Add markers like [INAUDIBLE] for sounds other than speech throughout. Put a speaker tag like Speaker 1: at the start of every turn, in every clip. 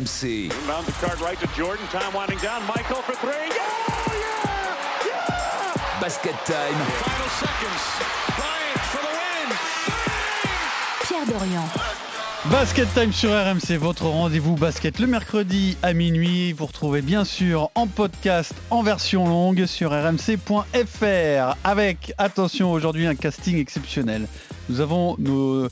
Speaker 1: RMC.
Speaker 2: Inbound the card right to Jordan. Time winding down. Michael for three. Yeah! Yeah! Yeah!
Speaker 1: Basket time.
Speaker 3: Final seconds. Bryant for the win.
Speaker 4: Pierre Dorian.
Speaker 5: Basket Time sur RMC, votre rendez-vous basket le mercredi à minuit. Vous retrouvez bien sûr en podcast en version longue sur rmc.fr avec, attention, aujourd'hui un casting exceptionnel. Nous avons nos,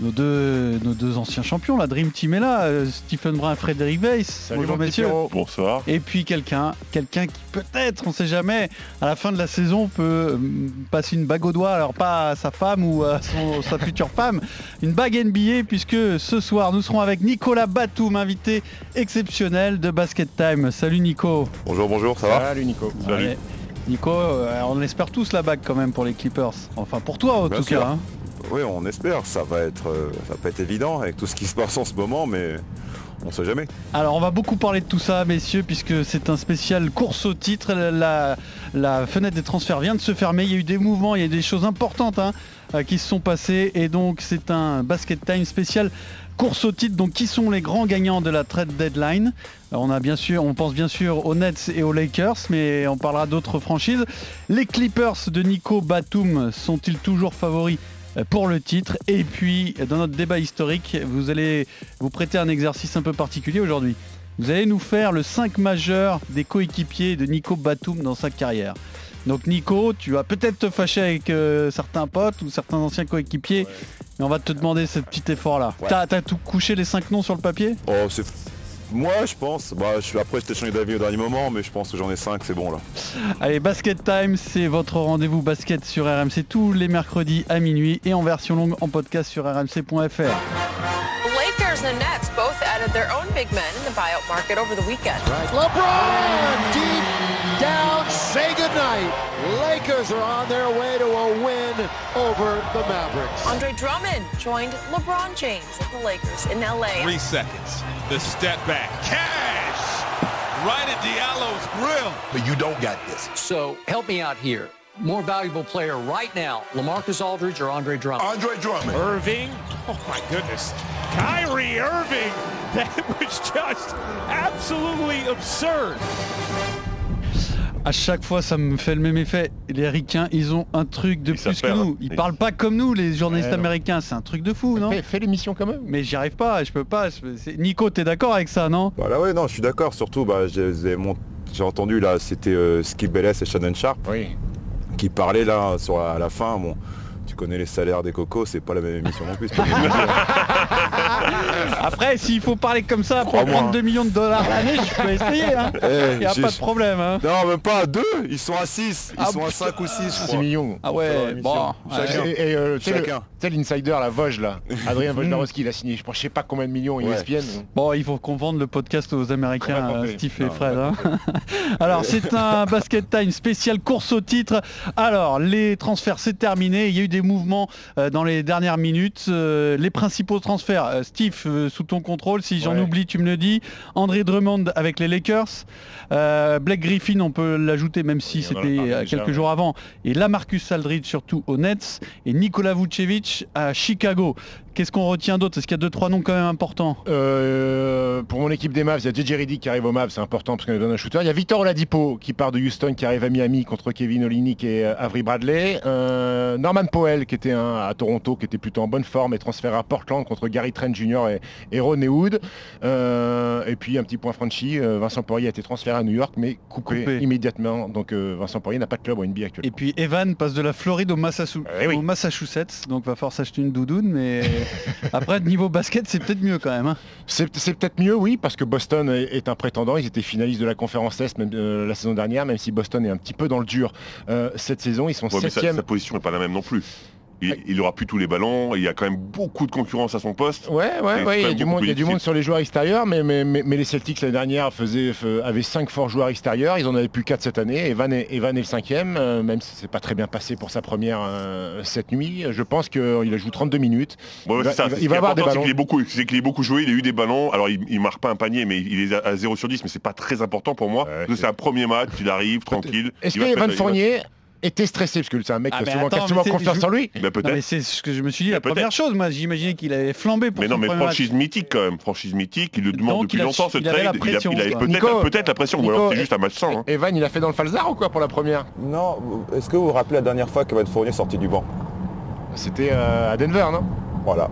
Speaker 5: nos, deux, nos deux anciens champions, la Dream Team est là, euh, Stephen Brun et Frédéric Weiss. Bonjour messieurs.
Speaker 6: Bonsoir.
Speaker 5: Et puis quelqu'un, quelqu'un qui peut-être, on sait jamais, à la fin de la saison peut euh, passer une bague au doigt, alors pas à sa femme ou à son- [LAUGHS] sa future femme, une bague NBA, puisque ce soir nous serons avec Nicolas Batum, invité exceptionnel de Basket Time. Salut Nico.
Speaker 6: Bonjour, bonjour, ça va?
Speaker 7: Salut Nico.
Speaker 6: Salut.
Speaker 5: Nico, euh, on espère tous la bague quand même pour les Clippers. Enfin pour toi en
Speaker 6: Bien
Speaker 5: tout
Speaker 6: sûr.
Speaker 5: cas. hein.
Speaker 6: Oui, on espère. Ça va être, euh, ça va pas être évident avec tout ce qui se passe en ce moment, mais on sait jamais.
Speaker 5: Alors on va beaucoup parler de tout ça messieurs puisque c'est un spécial course au titre. La, fenêtre des transferts vient de se fermer. Il y a eu des mouvements, il y a eu des choses importantes hein, euh, qui se sont passées et donc c'est un basket time spécial course au titre. Donc qui sont les grands gagnants de la trade deadline? On a bien sûr, on pense bien sûr aux Nets et aux Lakers, mais on parlera d'autres franchises. Les Clippers de Nico Batum sont-ils toujours favoris pour le titre Et puis dans notre débat historique, vous allez vous prêter un exercice un peu particulier aujourd'hui. Vous allez nous faire le 5 majeur des coéquipiers de Nico Batum dans sa carrière. Donc Nico, tu vas peut-être te fâcher avec euh, certains potes ou certains anciens coéquipiers, mais on va te demander ce petit effort-là.
Speaker 6: Ouais.
Speaker 5: T'as t'as tout couché les 5 noms sur le papier?
Speaker 6: Oh, c'est. Moi, je pense. Bah, je après, je t'ai changé d'avis au dernier moment, mais je pense que j'en ai 5, c'est bon là.
Speaker 5: Allez, Basket Time, c'est votre rendez-vous basket sur RMC tous les mercredis à minuit et en version longue en podcast sur rmc.fr.
Speaker 8: The Lakers and Nets both added their own big men in the buyout market over the weekend.
Speaker 9: LeBron deep down, say goodnight. Lakers are on their way to a win over the Mavericks.
Speaker 8: Andre Drummond joined LeBron James at the Lakers in LA.
Speaker 3: Three seconds. The step back. Cash. Right at Diallo's grill.
Speaker 9: But you don't got this.
Speaker 10: So help me out here. More valuable player right now, Lamarcus Aldridge or Andre Drummond?
Speaker 9: Andre Drummond.
Speaker 3: Irving? Oh my goodness. Kyrie Irving? [LAUGHS] That was just absolutely absurd.
Speaker 5: À chaque fois, ça me fait le même effet. Les Ricains, ils ont un truc de plus que nous. Ils
Speaker 6: Ils-
Speaker 5: parlent pas comme nous, les journalistes
Speaker 7: Ouais,
Speaker 5: américains. C'est un truc de fou, non?
Speaker 7: Fais, fais l'émission quand même.
Speaker 5: Mais j'y arrive pas, je peux pas. Nico, t'es d'accord avec ça, non?
Speaker 6: Bah là, ouais, non, je suis d'accord. Surtout, bah, j'ai entendu là, c'était euh, Skip Bayless et Shannon Sharp
Speaker 7: Oui.
Speaker 6: Qui parlaient là sur la, à la fin. Bon, tu connais les salaires des cocos, c'est pas la même émission non plus. [LAUGHS] [LAUGHS]
Speaker 5: Après, s'il faut parler comme ça pour
Speaker 6: Crois-moi,
Speaker 5: prendre
Speaker 6: hein.
Speaker 5: 2 millions de dollars [LAUGHS] l'année, je peux essayer. Hein.
Speaker 6: Eh,
Speaker 5: Y a
Speaker 6: j'ai-
Speaker 5: pas de problème. Hein.
Speaker 6: Non, même pas à 2, ils sont à 6. Ils
Speaker 5: Ah,
Speaker 6: sont à
Speaker 5: putain.
Speaker 6: 5 ou 6, je
Speaker 7: 6
Speaker 6: crois.
Speaker 7: millions.
Speaker 5: Ah ouais, bon.
Speaker 6: Chacun.
Speaker 7: Et, et, euh, tu sais, le-
Speaker 6: Chacun.
Speaker 7: tu sais, l'insider, la Vosges là, [LAUGHS] Adrien Wojnarowski, il a signé, je pense, je sais pas combien de millions,
Speaker 6: Ouais.
Speaker 7: ESPN.
Speaker 5: Bon, il faut qu'on vende le podcast aux
Speaker 7: On
Speaker 5: Américains,
Speaker 7: va
Speaker 5: euh. Steve et
Speaker 6: Non,
Speaker 5: Fred. hein. Alors, c'est un basket time spécial course au titre. Alors, les transferts, c'est terminé. Il y a eu des mouvements euh, dans les dernières minutes. Euh, les principaux transferts, euh, Steve, euh, sous ton contrôle, si j'en
Speaker 7: Ouais.
Speaker 5: oublie, tu me le dis. André Drummond avec les Lakers. Euh, Blake Griffin, on peut l'ajouter, même si c'était
Speaker 7: déjà,
Speaker 5: quelques
Speaker 7: ouais.
Speaker 5: jours avant. Et là, Marcus Aldridge, surtout aux Nets. Et Nikola Vucevic à Chicago. Qu'est-ce qu'on retient d'autre? Est-ce qu'il y a deux, trois noms quand même importants?
Speaker 7: Euh, pour mon équipe des Mavs, il y a JJ Reddick qui arrive aux Mavs, c'est important parce qu'on lui donne un shooter. Il y a Victor Oladipo qui part de Houston, qui arrive à Miami contre Kevin Olynyk et euh, Avery Bradley. Euh, Norman Powell qui était un, à Toronto, qui était plutôt en bonne forme, est transféré à Portland contre Gary Trent Jr. et, et Ron Wood. Euh, et puis un petit point Frenchy, euh, Vincent Poirier a été transféré à New York, mais coupé,
Speaker 5: Coupé.
Speaker 7: immédiatement. Donc Vincent Poirier n'a pas de club en NBA actuellement.
Speaker 5: Et puis Evan passe de la Floride au, Massachu-
Speaker 7: Eh oui.
Speaker 5: au Massachusetts, donc va falloir s'acheter une doudoune, mais [LAUGHS] [LAUGHS] après niveau basket c'est peut-être mieux quand même. hein.
Speaker 7: C'est c'est peut-être mieux, oui, parce que Boston est, un prétendant. Ils étaient finalistes de la conférence Est même, euh, la saison dernière, même si Boston est un petit peu dans le dur euh, cette saison. Ils sont
Speaker 11: Ouais, mais sa,
Speaker 7: septième.
Speaker 11: sa position n'est pas la même non plus. Il, il aura plus tous les ballons, il y a quand même beaucoup de concurrence à son poste.
Speaker 7: Ouais, ouais, il y a du monde, il y a
Speaker 11: plus
Speaker 7: du monde
Speaker 11: difficile.
Speaker 7: sur les joueurs extérieurs, mais, mais, mais, mais les Celtics l'année dernière faisaient, avaient cinq forts joueurs extérieurs, ils en avaient plus quatre cette année, Evan est, Evan est le cinquième, euh, même si c'est pas très bien passé pour sa première euh, cette nuit. Je pense qu'il a joué 32 minutes. Il va,
Speaker 11: c'est ça.
Speaker 7: il va- il va
Speaker 11: est
Speaker 7: avoir des
Speaker 11: c'est
Speaker 7: ballons.
Speaker 11: qu'il ait beaucoup, c'est qu'il ait beaucoup joué, il a eu des ballons. Alors il, il marque pas un panier, mais il est à, à 0 sur 10, mais c'est pas très important pour moi.
Speaker 7: Ouais, c'est-
Speaker 11: un premier match, il arrive tranquille.
Speaker 7: Est-ce que Evan
Speaker 11: mettre- il va-
Speaker 7: Fournier était stressé parce que c'est un mec
Speaker 5: Ah,
Speaker 7: qui a souvent,
Speaker 5: attends,
Speaker 7: confiance
Speaker 5: je-
Speaker 7: en lui.
Speaker 11: Mais peut-être.
Speaker 5: c'est ce que je me suis dit la première chose. Moi, j'imaginais qu'il avait flambé pour
Speaker 11: Mais non, mais franchise
Speaker 5: match.
Speaker 11: mythique quand même, franchise mythique, il le demande
Speaker 5: Donc,
Speaker 11: depuis longtemps ce
Speaker 5: il avait la
Speaker 11: trade, il, avait peut-être la pression, ou alors c'est juste un match sans. hein.
Speaker 7: Evan, il a fait dans le Falzar ou quoi pour la première?
Speaker 6: Non, est-ce que vous vous rappelez la dernière fois qu'Evan Fournier est sorti du banc?
Speaker 7: C'était euh, à Denver, non?
Speaker 6: Voilà.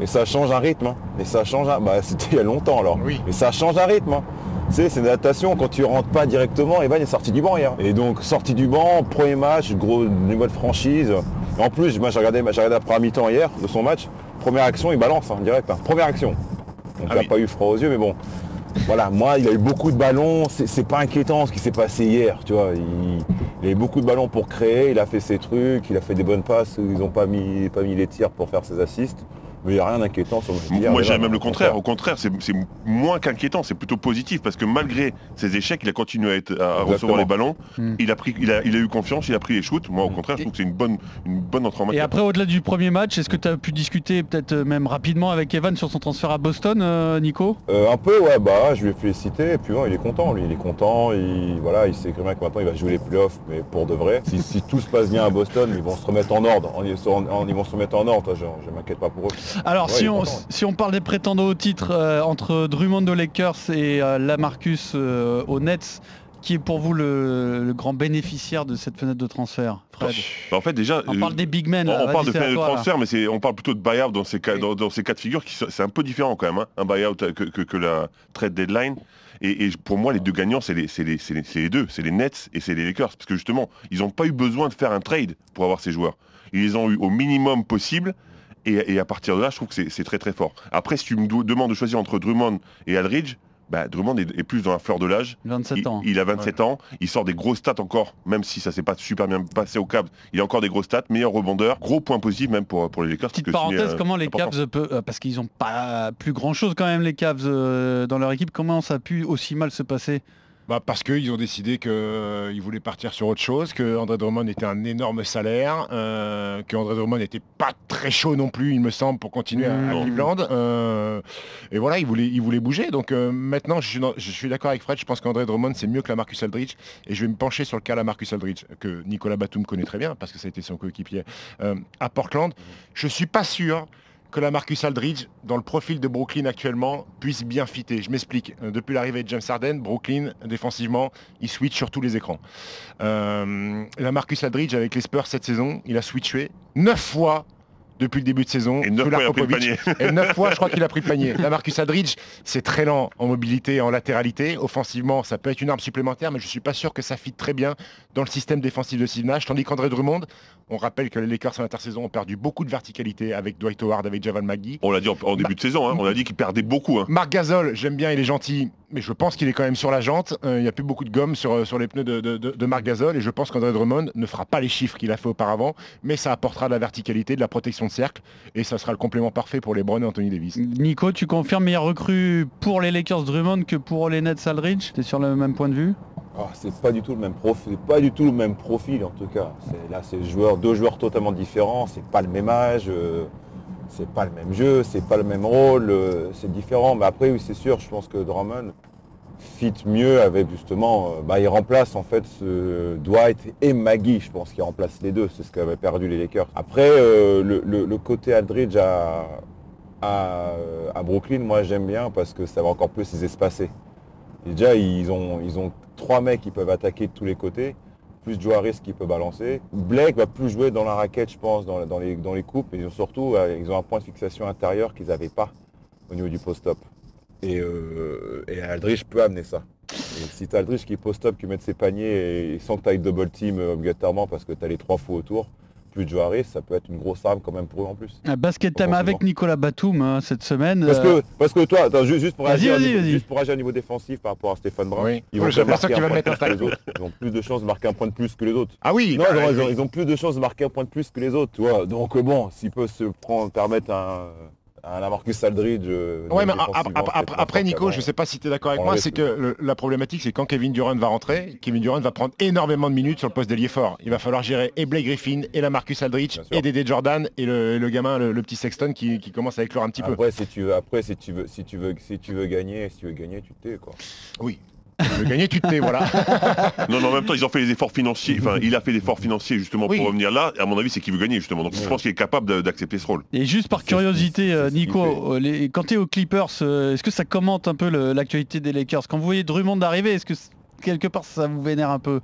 Speaker 6: Et ça change un rythme. hein. Et ça change un... Bah c'était il y a longtemps alors.
Speaker 7: Oui.
Speaker 6: Mais ça change un rythme. C'est une adaptation. Quand tu rentres pas directement, Evan est sorti du banc hier. Et donc sorti du banc, premier match, gros niveau de franchise. En plus, moi j'ai regardé, j'ai regardé après mi-temps hier de son match. Première action, il balance hein, direct. hein. Première action. Donc
Speaker 11: Ah
Speaker 6: il n'a
Speaker 11: oui.
Speaker 6: pas eu froid aux yeux, mais bon. Voilà, moi il a eu beaucoup de ballons, c'est c'est pas inquiétant ce qui s'est passé hier, tu vois. Il, il a eu beaucoup de ballons pour créer, il a fait ses trucs, il a fait des bonnes passes, ils n'ont pas mis, pas mis les tirs pour faire ses assists. Mais il n'y a rien d'inquiétant sur le match
Speaker 11: Moi j'ai même le contraire, au contraire, c'est moins qu'inquiétant, c'est plutôt positif parce que malgré ses échecs, il a continué à, être- à recevoir les ballons,
Speaker 5: Hmm.
Speaker 11: il, a pris, il, a, il a eu confiance, il a pris les shoots. Moi au contraire, je trouve que c'est une bonne, une bonne entrée en
Speaker 5: Et
Speaker 11: matière.
Speaker 5: après, au-delà du premier match, est-ce que tu as pu discuter peut-être euh, même rapidement avec Evan sur son transfert à Boston, euh, Nico?
Speaker 6: Euh, un peu, ouais, bah, je lui ai félicité, et puis ouais, il est content, lui, il est content, il, voilà, il sait que maintenant il va jouer les playoffs, mais pour de vrai. Si, si tout se passe bien à Boston, ils vont se remettre en ordre, en- en- en- ils vont se remettre en ordre, je, je m'inquiète pas pour eux.
Speaker 5: Alors,
Speaker 6: Ouais,
Speaker 5: si, on, si parle des prétendants au titre euh, entre Drummond aux Lakers et euh, Lamarcus euh, aux Nets, qui est pour vous le, le grand bénéficiaire de cette fenêtre de transfert, Fred?
Speaker 11: Bah, en fait déjà,
Speaker 5: On parle des big men.
Speaker 11: on, parle de fenêtre de
Speaker 5: là.
Speaker 11: transfert, mais c'est- on parle plutôt de buy-out dans ces cas, dans, dans ces cas de figure qui sont- c'est un peu différent quand même, hein, un buy-out que, que- que la trade deadline. Et, et pour moi, les deux gagnants, c'est les, c'est les- c'est les- c'est les deux, c'est les Nets et c'est les Lakers, parce que justement, ils n'ont pas eu besoin de faire un trade pour avoir ces joueurs. Ils les ont eu au minimum possible. Et, et à partir de là, je trouve que c'est- très très fort. Après, si tu me demandes de choisir entre Drummond et Aldridge, bah, Drummond est, est plus dans la fleur de l'âge.
Speaker 5: 27
Speaker 11: Il,
Speaker 5: ans.
Speaker 11: il a 27 ans, il sort des grosses stats encore, même si ça s'est pas super bien passé au Cavs, il a encore des grosses stats, meilleur rebondeur, gros point positif même pour, pour les Lakers.
Speaker 5: Petite parenthèse,
Speaker 11: euh,
Speaker 5: comment les. Cavs peuvent, euh, parce qu'ils ont pas plus grand chose quand même les Cavs euh, dans leur équipe, comment ça a pu aussi mal se passer
Speaker 7: Bah parce qu'ils ont décidé qu'ils voulaient partir sur autre chose, que André Drummond était un énorme salaire, euh, que André Drummond n'était pas très chaud non plus, il me semble, pour continuer à, à. Cleveland. euh, et voilà, il voulait, il voulait bouger. Donc euh, maintenant, je suis, dans- je suis d'accord avec Fred, je pense qu'André Drummond, c'est mieux que la Marcus Aldridge. Et je vais me pencher sur le cas de la Marcus Aldridge, que Nicolas Batum connaît très bien, parce que ça a été son coéquipier euh, à Portland. Je suis pas sûr que la Marcus Aldridge, dans le profil de Brooklyn actuellement, puisse bien fitter. Je m'explique. Euh, Depuis l'arrivée de James Harden, Brooklyn, défensivement, il switch sur tous les écrans. Euh, la Marcus Aldridge, avec les Spurs cette saison, il a switché neuf fois depuis le début de saison.
Speaker 11: Et neuf
Speaker 7: sous
Speaker 11: fois, il a pris le
Speaker 7: Popovic.
Speaker 11: panier.
Speaker 7: Et neuf fois, je crois qu'il a pris le panier. La Marcus Aldridge, c'est très lent en mobilité et en latéralité. Offensivement, ça peut être une arme supplémentaire, mais je suis pas sûr que ça fit très bien dans le système défensif de Steve Nash. Tandis qu'André Drummond, on rappelle que les Lakers en intersaison ont perdu beaucoup de verticalité avec Dwight Howard, avec Javal McGee.
Speaker 11: On l'a dit en, en début de saison, hein, on a dit qu'il perdait beaucoup. hein.
Speaker 7: Marc Gasol, j'aime bien, il est gentil, mais je pense qu'il est quand même sur la jante. Euh, Il n'y a plus beaucoup de gomme sur, euh, sur les pneus de, de, de- de Marc Gasol et je pense qu'André Drummond ne fera pas les chiffres qu'il a fait auparavant, mais ça apportera de la verticalité, de la protection de cercle et ça sera le complément parfait pour les Brown et Anthony Davis.
Speaker 5: Nico, tu confirmes meilleure recrue pour les Lakers Drummond que pour les Nets Aldridge? T'es sur le même point de vue?
Speaker 6: Ah, c'est pas du tout le même profil, pas du tout le même profil en tout cas. Là, c'est deux joueurs totalement différents, c'est pas le même âge, euh, c'est pas le même jeu, c'est pas le même rôle, euh, c'est différent. Mais après, oui, c'est sûr, je pense que Drummond fit mieux avec justement, euh, bah, il remplace en fait Dwight et Maggie, je pense qu'il remplace les deux, c'est ce qu'avaient perdu les Lakers. Après, le, côté Aldridge à Brooklyn, moi j'aime bien parce que ça va encore plus les espacer. Déjà, ils ont, ils ont trois mecs qui peuvent attaquer de tous les côtés, plus Joe Harris qui peut balancer. Blake va plus jouer dans la raquette, je pense, dans, dans les, dans les coupes. Et surtout, euh, ils ont un point de fixation intérieur qu'ils n'avaient pas au niveau du post-up. Et, euh, et Aldridge peut amener ça. Et si tu as Aldridge qui post-up, qui met ses paniers et sans que tu double team euh, obligatoirement parce que tu as les trois fous autour, plus Joe Harris, ça peut être une grosse arme quand même pour eux en plus.
Speaker 5: Un Basket time
Speaker 6: Offensivement.
Speaker 5: avec Nicolas Batum hein, cette semaine.
Speaker 6: Parce
Speaker 5: euh,
Speaker 6: que, parce que toi, attends, juste, juste pour agir niveau- juste pour agir au niveau défensif par rapport à Stéphane Brun,
Speaker 7: Oui.
Speaker 6: ils
Speaker 7: Oui,
Speaker 6: vont
Speaker 7: l'impression
Speaker 6: marquer un point
Speaker 7: en
Speaker 6: de plus que les autres. Ils ont plus de chances de marquer un point de plus que les autres.
Speaker 7: Ah oui,
Speaker 6: Non,
Speaker 7: bah,
Speaker 6: ils, ont,
Speaker 7: oui.
Speaker 6: ils ont- ils ont plus de chances de marquer un point de plus que les autres, tu vois. Donc euh, bon, s'ils peuvent se prendre, permettre un, un Lamarcus Aldridge. euh,
Speaker 7: Ouais, mais ap- ap- ap- après Nico, je sais pas si tu es d'accord avec moi, c'est que le- la problématique c'est quand Kevin Durant va rentrer, Kevin Durant va prendre énormément de minutes sur le poste d'ailier fort. Il va falloir gérer et Blake Griffin et la Marcus Aldridge et Dédé Jordan et le, le gamin, le, le petit Sexton qui, qui commence à éclore un petit peu.
Speaker 6: Après, si tu veux, après, si tu veux, si tu veux, si tu veux gagner, si tu veux gagner, tu t'es quoi.
Speaker 7: Oui. Tu veux gagner, tu te tais, voilà. [LAUGHS]
Speaker 11: Non, mais en même temps, ils ont fait les efforts financiers. Enfin, il a fait des efforts financiers justement
Speaker 7: Oui.
Speaker 11: pour revenir là. Et à mon avis, c'est qu'il veut gagner justement. Donc je pense qu'il est capable d'accepter ce rôle.
Speaker 5: Et juste par curiosité, euh, Nico, euh, les- quand tu es aux Clippers, euh, est-ce que ça commente un peu l'actualité des Lakers? Quand vous voyez Drummond arriver, est-ce que quelque part ça vous vénère un peu?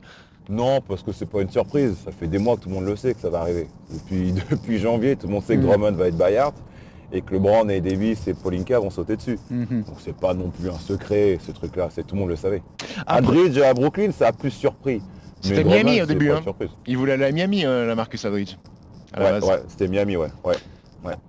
Speaker 6: Non, parce que c'est pas une surprise. Ça fait des mois que tout le monde le sait que ça va arriver. Depuis, [LAUGHS] depuis janvier, tout le monde sait que
Speaker 5: Mm.
Speaker 6: Drummond va être Bayard et que LeBron et Davis et Polinka vont sauter dessus.
Speaker 5: Mhm.
Speaker 6: Donc c'est pas non plus un secret, ce truc-là. C'est tout le monde le savait.
Speaker 5: Après-
Speaker 6: Aldridge à Brooklyn, ça a plus surpris.
Speaker 7: C'était Miami au début, hein. Il voulait aller à Miami, euh, la Marcus Aldridge. à
Speaker 6: Ouais, ouais, c'était Miami, ouais. ouais.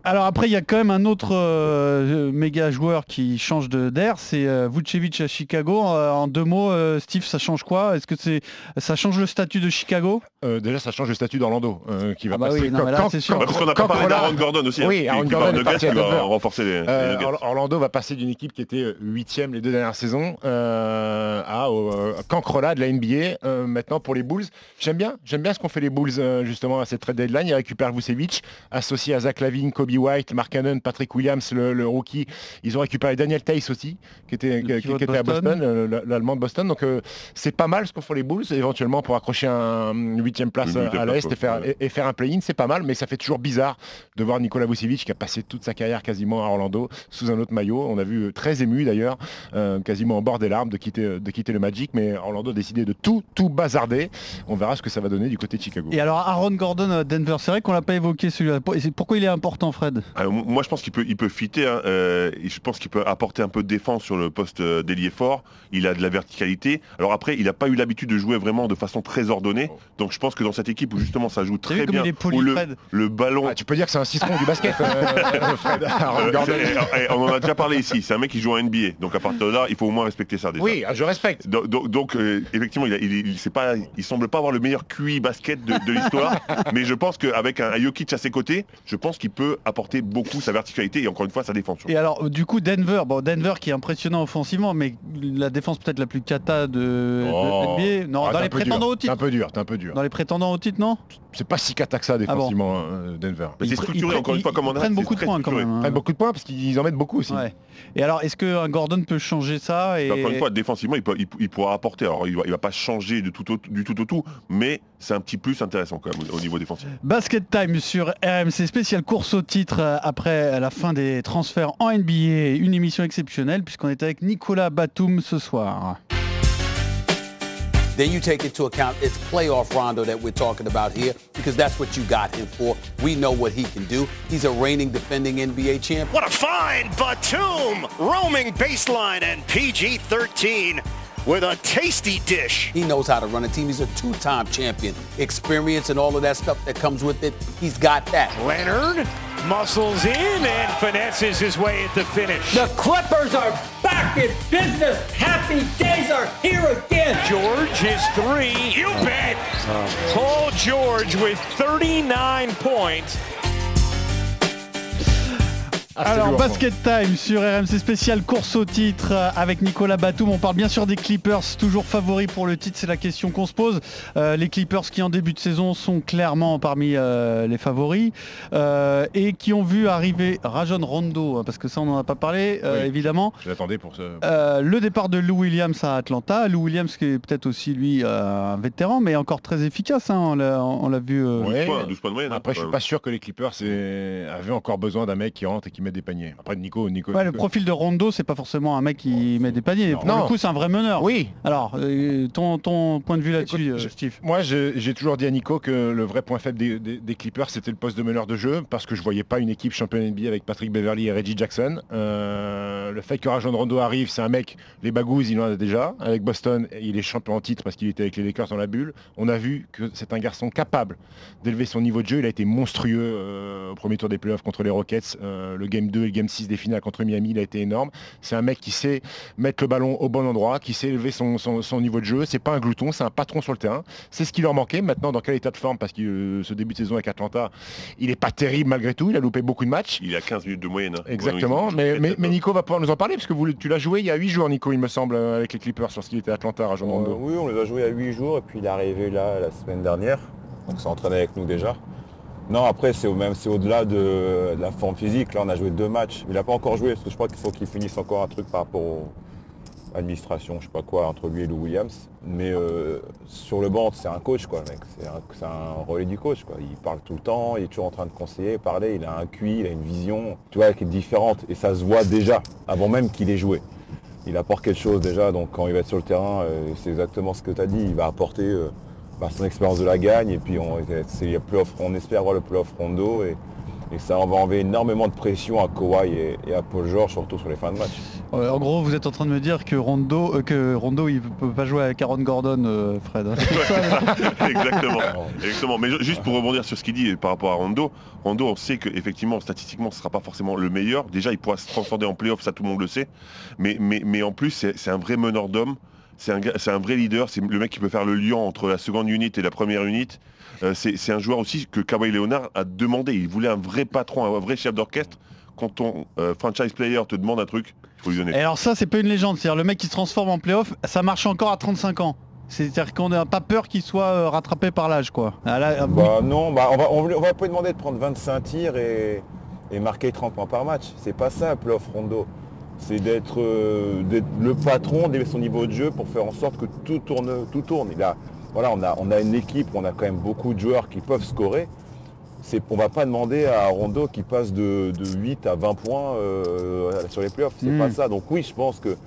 Speaker 5: Alors après, il y a quand même un autre euh, méga joueur qui change de d'air, c'est euh, Vucevic à Chicago. Euh, en deux mots, euh, Steve, ça change quoi? Est-ce que c'est ça change le statut de Chicago?
Speaker 7: Euh, déjà, ça change le statut d'Orlando, euh, qui va
Speaker 5: Ah bah
Speaker 7: passer.
Speaker 5: oui, non, là, c'est sûr.
Speaker 11: Parce qu'on a pas parlé d'Aaron Gordon aussi. hein,
Speaker 7: Oui, Aaron
Speaker 11: qui
Speaker 7: Gordon
Speaker 11: Nuggets, qui va renforcer les,
Speaker 7: Euh, Orlando va passer d'une équipe qui était huitième les deux dernières saisons euh, à au, euh, cancrelat de la NBA euh, maintenant pour les Bulls. J'aime bien, j'aime bien ce qu'ont fait les Bulls euh, justement à cette trade deadline. Ils récupèrent Vucevic, associé à Zach Kobe White, Mark Cannon, Patrick Williams, le, le rookie. Ils ont récupéré Daniel Tice aussi, qui était, qui- qui à
Speaker 5: Boston.
Speaker 7: L'allemand de Boston. Donc euh, c'est pas mal ce qu'ont fait les Bulls, éventuellement pour accrocher un une huitième place à l'Est et faire,
Speaker 11: ouais.
Speaker 7: et, et faire un play-in, c'est pas mal, mais ça fait toujours bizarre de voir Nikola Vucevic qui a passé toute sa carrière quasiment à Orlando sous un autre maillot. On a vu euh, très ému d'ailleurs, euh, quasiment en bord des larmes de quitter, de quitter le Magic, mais Orlando a décidé de tout, tout bazarder. On verra ce que ça va donner du côté de Chicago.
Speaker 5: Et alors Aaron Gordon à Denver, c'est vrai qu'on l'a pas évoqué celui-là. Pourquoi il est important, Fred
Speaker 11: Alors, moi, je pense qu'il peut, il peut fitter. hein, euh, et je pense qu'il peut apporter un peu de défense sur le poste euh, d'ailier fort. Il a de la verticalité. Alors après, il n'a pas eu l'habitude de jouer vraiment de façon très ordonnée. Donc je pense que dans cette équipe où justement ça joue très bien,
Speaker 5: poli,
Speaker 11: où le, le ballon.
Speaker 7: Ah, tu peux dire que c'est un citron du basket, euh, [LAUGHS] Fred,
Speaker 11: Euh, eh, eh, on en a déjà parlé ici. C'est un mec qui joue en NBA. Donc à partir de là, il faut au moins respecter ça déjà.
Speaker 7: Oui, ah, je respecte.
Speaker 11: Donc, donc- donc, euh, effectivement, il, a- il, il- c'est pas, il semble pas avoir le meilleur QI basket de, de l'histoire, [LAUGHS] mais je pense qu'avec un, un Jokic à ses côtés, je pense qu'il peut apporter beaucoup sa verticalité et encore une fois sa défense.
Speaker 5: Et alors du coup Denver, bon Denver qui est impressionnant offensivement, mais la défense peut-être la plus cata de, de
Speaker 7: Oh.
Speaker 5: NBA. Non,
Speaker 7: Ah,
Speaker 5: dans les
Speaker 7: un
Speaker 5: prétendants
Speaker 7: dur,
Speaker 5: au
Speaker 7: t'es un
Speaker 5: titre.
Speaker 7: peu dur, t'es un peu dur.
Speaker 5: Dans les prétendants au titre, non?
Speaker 7: C'est pas si cata que ça défensivement, hein, Denver.
Speaker 11: Mais c'est structuré encore une fois comme on a.
Speaker 5: prennent beaucoup de points quand même. Hein.
Speaker 7: prennent beaucoup de points parce qu'ils en mettent beaucoup aussi.
Speaker 5: Ouais. Et alors, est-ce qu'un Gordon peut changer ça et...
Speaker 11: Encore une fois, défensivement, il, peut- il- il pourra apporter. Alors, il va, il va pas changer de tout au, du tout au tout, mais c'est un petit plus intéressant quand même au, au niveau défensif.
Speaker 5: Basket Time sur RMC spécial course au titre euh, après la fin des transferts en NBA. Une émission exceptionnelle puisqu'on est avec Nicolas Batum ce soir.
Speaker 1: Then you take into account it's playoff Rondo that we're talking about here because that's what you got him for. We know what he can do. He's a reigning defending NBA champ.
Speaker 4: What a find! Batum roaming baseline and PG-13 with a tasty dish.
Speaker 1: He knows how to run a team. He's a two-time champion. Experience and all of that stuff that comes with it, he's got that.
Speaker 3: Leonard muscles in and finesses his way at the finish.
Speaker 12: The Clippers are back in business. Happy days are here again.
Speaker 3: George, is three. You bet. Oh. Paul George with 39 points.
Speaker 7: Ah,
Speaker 5: Alors
Speaker 7: lourd,
Speaker 5: Basket Time sur RMC spécial course au titre euh, avec Nicolas Batum. On parle bien sûr des Clippers, toujours favoris pour le titre, c'est la question qu'on se pose. Euh, les Clippers qui en début de saison sont clairement parmi euh, les favoris euh, et qui ont vu arriver Rajon Rondo, hein, parce que ça on n'en a pas parlé euh,
Speaker 7: Oui.
Speaker 5: évidemment.
Speaker 7: Je l'attendais pour ce.
Speaker 5: Euh, le départ de Lou Williams à Atlanta. Lou Williams qui est peut-être aussi lui euh, un vétéran mais encore très efficace. hein, on l'a vu. euh,
Speaker 7: Ouais.
Speaker 11: 12 points, 12 points de moyenne. hein,
Speaker 7: Après, je suis pas sûr que les Clippers avaient encore besoin d'un mec qui rentre et qui met des paniers. Après, Nico, Nico.
Speaker 5: Ouais, le profil de Rondo, c'est pas forcément un mec qui met des paniers. Pour
Speaker 7: Non.
Speaker 5: le coup, c'est un vrai meneur.
Speaker 7: Oui.
Speaker 5: Alors, euh, ton, ton point de vue là-dessus, euh, Steve
Speaker 7: Moi, j'ai toujours dit à Nico que le vrai point faible des, des- des Clippers, c'était le poste de meneur de jeu, parce que je voyais pas une équipe championne NBA avec Patrick Beverly et Reggie Jackson. Euh, le fait que Rajon Rondo arrive, c'est un mec, les bagous, il en a déjà. Avec Boston, il est champion en titre parce qu'il était avec les Lakers dans la bulle. On a vu que c'est un garçon capable d'élever son niveau de jeu. Il a été monstrueux euh, au premier tour des playoffs contre les Rockets. Euh, le game 2 et le game 6 des finales contre Miami, il a été énorme. C'est un mec qui sait mettre le ballon au bon endroit, qui sait élever son, son- son niveau de jeu. C'est pas un glouton, c'est un patron sur le terrain. C'est ce qui leur manquait. Maintenant, dans quel état de forme? Parce que euh, ce début de saison avec Atlanta, il est pas terrible malgré tout. Il a loupé beaucoup de matchs.
Speaker 11: Il a 15 minutes de moyenne. hein.
Speaker 7: Exactement,
Speaker 11: Ouais,
Speaker 7: mais, mais, mais Nico va pouvoir nous en parler parce que vous, tu l'as joué il y a 8 jours Nico il me semble euh, avec les Clippers lorsqu'il était à Atlanta à Rajon
Speaker 6: Euh, oui, on les a joués à 8 jours et puis il est arrivé là la semaine dernière. Donc ça entraîné avec nous déjà. Non, après c'est au-delà de, la forme physique. Là, on a joué deux matchs. Il n'a pas encore joué parce que je crois qu'il faut qu'il finisse encore un truc par rapport au, administration, je sais pas quoi, entre lui et Lou Williams. Mais euh, sur le banc, c'est un coach, quoi, mec. C'est un, relais du coach. Il parle tout le temps, il est toujours en train de conseiller, parler. Il a un QI, il a une vision, tu vois, qui est différente. Et ça se voit déjà, avant même qu'il ait joué. Il apporte quelque chose déjà, donc quand il va être sur le terrain, euh, c'est exactement ce que tu as dit. Il va apporter euh, son expérience de la gagne. Et puis on, c'est on espère voir le playoff Rondo. Et, et ça on va enlever énormément de pression à Kawhi et, et à Paul George, surtout sur les fins de match.
Speaker 5: Ouais, en gros, vous êtes en train de me dire que Rondo, euh, que Rondo, il peut pas jouer avec Aaron Gordon, euh, Fred. [LAUGHS] [LAUGHS]
Speaker 11: Exactement. Exactement. Mais ju- juste pour rebondir sur ce qu'il dit par rapport à Rondo, Rondo, on sait qu'effectivement, statistiquement, ce sera pas forcément le meilleur. Déjà, il pourra se transcender en playoff, ça tout le monde le sait. Mais, mais, mais en plus, c'est c'est un vrai meneur d'hommes. C'est un, gars- c'est un vrai leader. C'est le mec qui peut faire le lien entre la seconde unité et la première unité. Euh, c'est c'est un joueur aussi que Kawhi Leonard a demandé. Il voulait un vrai patron, un vrai chef d'orchestre. Quand ton euh, franchise player te demande un truc, il faut lui donner.
Speaker 5: Et alors ça, c'est pas une légende. C'est-à-dire le mec qui se transforme en playoff, ça marche encore à 35 ans. C'est-à-dire qu'on n'a pas peur qu'il soit euh, rattrapé par l'âge, quoi. Ah,
Speaker 6: Bah non, bah on va, on, on va pas lui demander de prendre 25 tirs et, et marquer 30 points par match. C'est pas ça, playoff Rondo. C'est d'être euh, d'être le patron, d'élever son niveau de jeu pour faire en sorte que tout tourne. Tout tourne. Voilà, on, a, on a une équipe, on a quand même beaucoup de joueurs qui peuvent scorer. On va pas demander à Rondo qui passe de, de 8 à 20 points euh, sur les playoffs. C'est
Speaker 5: Mm.
Speaker 6: pas ça. Donc oui, je pense que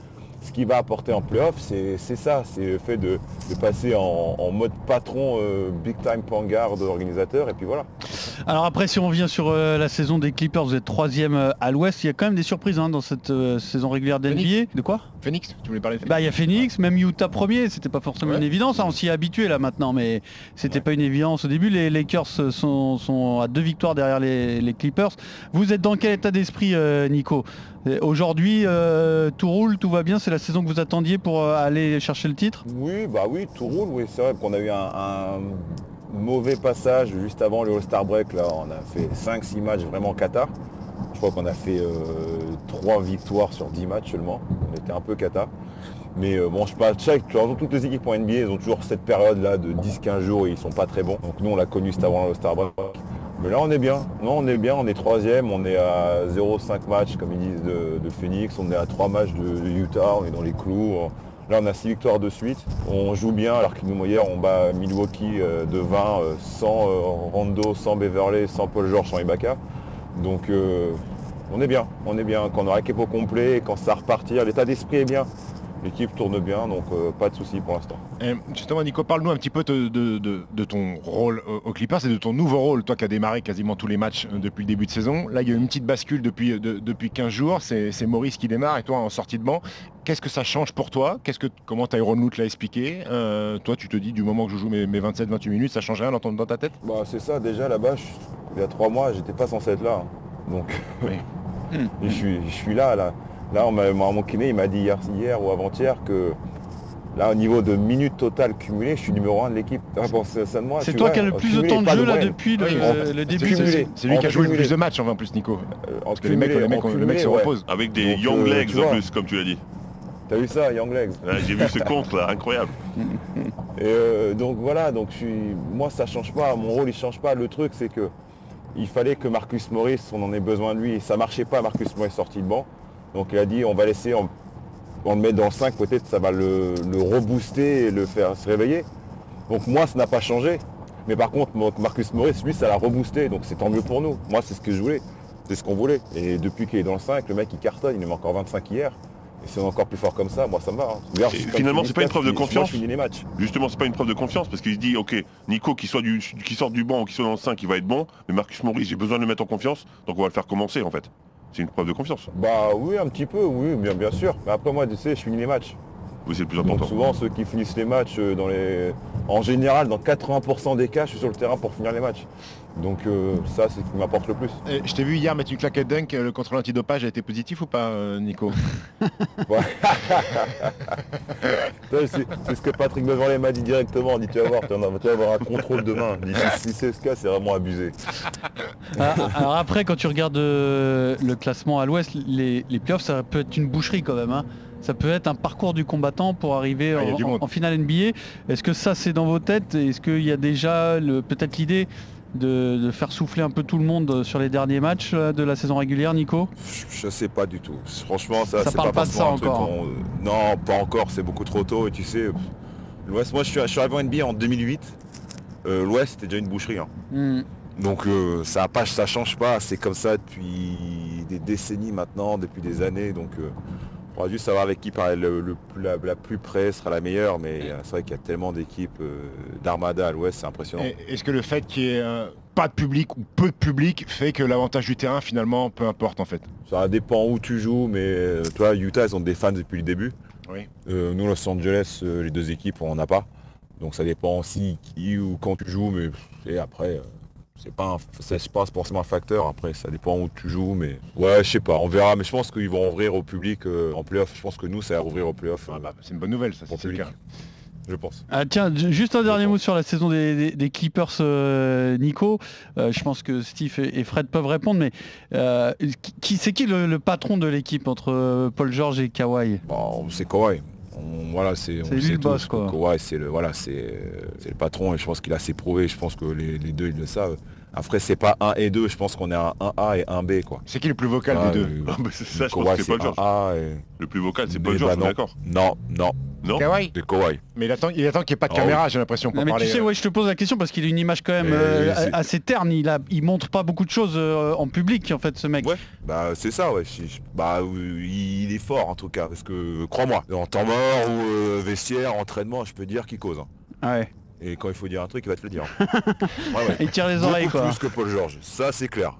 Speaker 6: ce qu'il va apporter en playoff, c'est, ça. C'est le fait de, de passer en, en mode patron, euh, big time point guard organisateur. Et puis voilà.
Speaker 5: Alors après, si on revient sur euh, la saison des Clippers, vous êtes troisième euh, à l'Ouest. Il y a quand même des surprises hein, dans cette euh, saison régulière d'NBA. De quoi?
Speaker 7: Phoenix, tu voulais parler de Phoenix
Speaker 5: Bah il y a Phoenix, même Utah premier, c'était pas forcément une évidence, hein, on s'y est habitué là maintenant, mais c'était pas une évidence au début. Les Lakers sont, sont à deux victoires derrière les, les Clippers. Vous êtes dans quel état d'esprit, euh, Nico? Aujourd'hui, euh, tout roule, tout va bien, c'est la saison que vous attendiez pour euh, aller chercher le titre?
Speaker 6: Oui, bah oui, tout roule, oui, c'est vrai qu'on a eu un, mauvais passage juste avant le All-Star Break, là, on a fait 5-6 matchs vraiment cata. Je crois qu'on a fait 3 victoires sur 10 matchs seulement, on était un peu cata. Mais euh, bon, je tu vois, toutes les équipes en NBA, ils ont toujours cette période-là de 10-15 jours où ils sont pas très bons. Donc nous, on l'a connu juste avant le Star Break. Mais là, on est bien. On est bien, on est troisième, on est à 0-5 matchs, comme ils disent, de, Phoenix. On est à 3 matchs de, Utah, on est dans les clous. Là, on a 6 victoires de suite. On joue bien, alors que nous, hier, on bat Milwaukee euh, de 20, euh, sans euh, Rondo, sans Beverley, sans Paul George, sans Ibaka. Donc, on est bien, on est bien. Quand on aura l'équipe au complet, quand ça repartir, l'état d'esprit est bien. L'équipe tourne bien, donc euh, pas de soucis pour l'instant.
Speaker 7: Euh, justement, Nico, parle-nous un petit peu de, de- de- de ton rôle au- Clippers et de ton nouveau rôle, toi qui as démarré quasiment tous les matchs euh, depuis le début de saison. Là, il y a eu une petite bascule depuis, de- depuis 15 jours. C'est Maurice qui démarre et toi en sortie de banc. Qu'est-ce que ça change pour toi? Qu'est-ce que Comment Tyron Lute l'a expliqué? Euh, Toi, tu te dis du moment que je joue mes, mes 27-28 minutes, ça change rien dans, ton- dans ta tête?
Speaker 6: Bah, c'est ça, déjà là-bas, il y a trois mois, j'étais pas censé être là. hein. Donc, et [LAUGHS] je, suis, je suis là, là. Là, on m'a, mon kiné, il m'a dit hier, hier ou avant-hier que là, au niveau de minutes totales cumulées, je suis numéro un de l'équipe. Ah, bon, c'est
Speaker 5: toi
Speaker 6: vois,
Speaker 5: qui as le plus de temps de jeu, là, depuis le-
Speaker 6: En-
Speaker 5: le
Speaker 6: en
Speaker 5: début.
Speaker 7: C'est- C'est lui qui a joué le plus de matchs en plus, Nico.
Speaker 6: Euh, en
Speaker 7: Parce que les mecs,
Speaker 6: cumulé,
Speaker 7: les mecs, le mec se
Speaker 6: ouais.
Speaker 7: repose.
Speaker 11: Avec des
Speaker 6: Donc,
Speaker 11: young
Speaker 6: euh,
Speaker 11: legs en plus, comme tu l'as dit.
Speaker 6: T'as vu ça, Young Legs?
Speaker 11: J'ai vu ce compte là, incroyable. [LAUGHS]
Speaker 6: Et euh, donc voilà, donc je suis, moi ça change pas, mon rôle il change pas. Le truc c'est que il fallait que Marcus Morris, on en ait besoin de lui. Ça marchait pas, Marcus Morris sorti de banc. Donc il a dit on va laisser, on, on le met dans le 5, peut-être ça va le, le rebooster et le faire se réveiller. Donc moi ça n'a pas changé. Mais par contre Marcus Morris, lui ça l'a reboosté, donc c'est tant mieux pour nous. Moi c'est ce que je voulais, c'est ce qu'on voulait. Et depuis qu'il est dans le 5, le mec il cartonne, il met encore 25 hier. Et si on est encore plus fort comme ça, moi ça me va. hein. Regarde,
Speaker 11: finalement, c'est pas une preuve de
Speaker 6: moi,
Speaker 11: confiance.
Speaker 6: je finis les matchs.
Speaker 11: Justement, c'est pas une preuve de confiance parce qu'il se dit, ok, Nico qui soit du, qui sort du banc ou qui soit dans le 5, il va être bon, mais Marcus Maurice, j'ai besoin de le mettre en confiance, donc on va le faire commencer en fait. C'est une preuve de confiance.
Speaker 6: Bah oui, un petit peu, oui, bien, bien sûr. Mais après moi, tu sais, je finis les matchs.
Speaker 11: Oui, c'est le plus
Speaker 6: Donc
Speaker 11: important.
Speaker 6: souvent, ceux qui finissent les matchs, euh, dans les... en général, dans 80% des cas, je suis sur le terrain pour finir les matchs. Donc euh, ça, c'est ce qui m'apporte le plus.
Speaker 7: Et je t'ai vu hier mettre une claquette dunk, le contrôle antidopage a été positif ou pas, euh, Nico [LAUGHS] [LAUGHS] [LAUGHS]
Speaker 6: c'est ce que Patrick Beverley m'a dit directement. Il dit, tu vas voir, tu vas avoir un contrôle demain. Dit, si c'est ce cas, c'est vraiment abusé.
Speaker 5: Ah, alors après, quand tu regardes euh, le classement à l'ouest, les, les playoffs, ça peut être une boucherie quand même. hein. Ça peut être un parcours du combattant pour arriver
Speaker 7: Ah,
Speaker 5: en, finale NBA. Est-ce que ça c'est dans vos têtes? Est-ce qu'il y a déjà peut-être l'idée de, de faire souffler un peu tout le monde sur les derniers matchs de la saison régulière, Nico?
Speaker 6: Je sais pas du tout. Franchement, ça,
Speaker 5: Ça
Speaker 6: c'est pas
Speaker 5: parle pas de ça
Speaker 6: un truc
Speaker 5: encore.
Speaker 6: euh, Non, pas encore. C'est beaucoup trop tôt. Et tu sais, l'Ouest, moi, je suis, je suis arrivé en NBA en 2008. Euh, L'Ouest, c'était déjà une boucherie. hein.
Speaker 5: Hmm.
Speaker 6: Donc euh, ça ça change pas. C'est comme ça depuis des décennies maintenant, depuis des années. Donc euh, on va juste savoir avec qui le, le la, la plus près sera la meilleure. Mais euh, c'est vrai qu'il y a tellement d'équipes euh, d'Armada à l'Ouest, c'est impressionnant.
Speaker 7: Est-ce que le fait qu'il y ait euh, pas de public ou peu de public fait que l'avantage du terrain finalement peu importe en fait?
Speaker 6: Ça dépend où tu joues, mais euh, toi, Utah, ils ont des fans depuis le début.
Speaker 7: Oui.
Speaker 6: Nous, Los Angeles, les deux équipes, on n'en a pas. Donc ça dépend aussi qui ou quand tu joues, mais et après, c'est pas, un- c'est pas forcément un facteur. Après, ça dépend où tu joues, mais ouais, je sais pas, on verra. Mais je pense qu'ils vont ouvrir au public euh, en playoff. Je pense que nous, ça va ouvrir au playoff.
Speaker 7: Ah bah, c'est une bonne nouvelle, ça, c'est le
Speaker 6: public.
Speaker 7: cas.
Speaker 6: Je pense.
Speaker 5: Ah, tiens, ju- juste un dernier mot sur la saison des, des- des Clippers, euh, Nico. Euh, je pense que Steve et, et Fred peuvent répondre, mais euh, qui, c'est qui le, le patron de l'équipe entre euh, Paul George et Kawhi?
Speaker 6: Bon, c'est Kawhi. On- voilà, c'est
Speaker 5: le boss, quoi.
Speaker 6: Kawhi, c'est le voilà, c'est c'est le patron et je pense qu'il a assez prouvé. Je pense que les, les deux ils le savent. Après, c'est pas 1 et 2, je pense qu'on est à 1A et 1B quoi.
Speaker 7: C'est qui le plus vocal
Speaker 6: Ah,
Speaker 7: des deux
Speaker 6: euh,
Speaker 11: Ah, bah, c'est ça, je
Speaker 6: Kawhi,
Speaker 11: pense que c'est Paul
Speaker 6: un
Speaker 11: George.
Speaker 6: A et-
Speaker 11: Le plus vocal, c'est
Speaker 6: Mais
Speaker 11: Paul George,
Speaker 6: bah
Speaker 11: d'accord.
Speaker 6: Non, non,
Speaker 11: Non
Speaker 7: Kawhi
Speaker 6: c'est Kawhi.
Speaker 7: Mais il attend, il attend qu'il n'y ait pas de
Speaker 6: Ah
Speaker 7: caméra,
Speaker 6: oui.
Speaker 7: j'ai l'impression, pour
Speaker 5: mais
Speaker 7: parler.
Speaker 5: tu sais,
Speaker 7: euh,
Speaker 5: ouais, je te pose la question parce qu'il a une image quand même euh, assez terne. Il, a, il montre pas beaucoup de choses euh, en public, en fait, ce mec.
Speaker 6: Ouais, bah c'est ça, ouais. je- je- Bah il est fort en tout cas, parce que crois-moi, en temps mort ou euh, vestiaire, entraînement, je peux dire qu'il cause. hein.
Speaker 5: Ah ouais.
Speaker 6: Et quand il faut dire un truc, il va te le dire. [LAUGHS] Ouais, ouais.
Speaker 5: Il tire les
Speaker 6: Beaucoup
Speaker 5: oreilles, quoi.
Speaker 6: Plus que Paul George, ça c'est clair.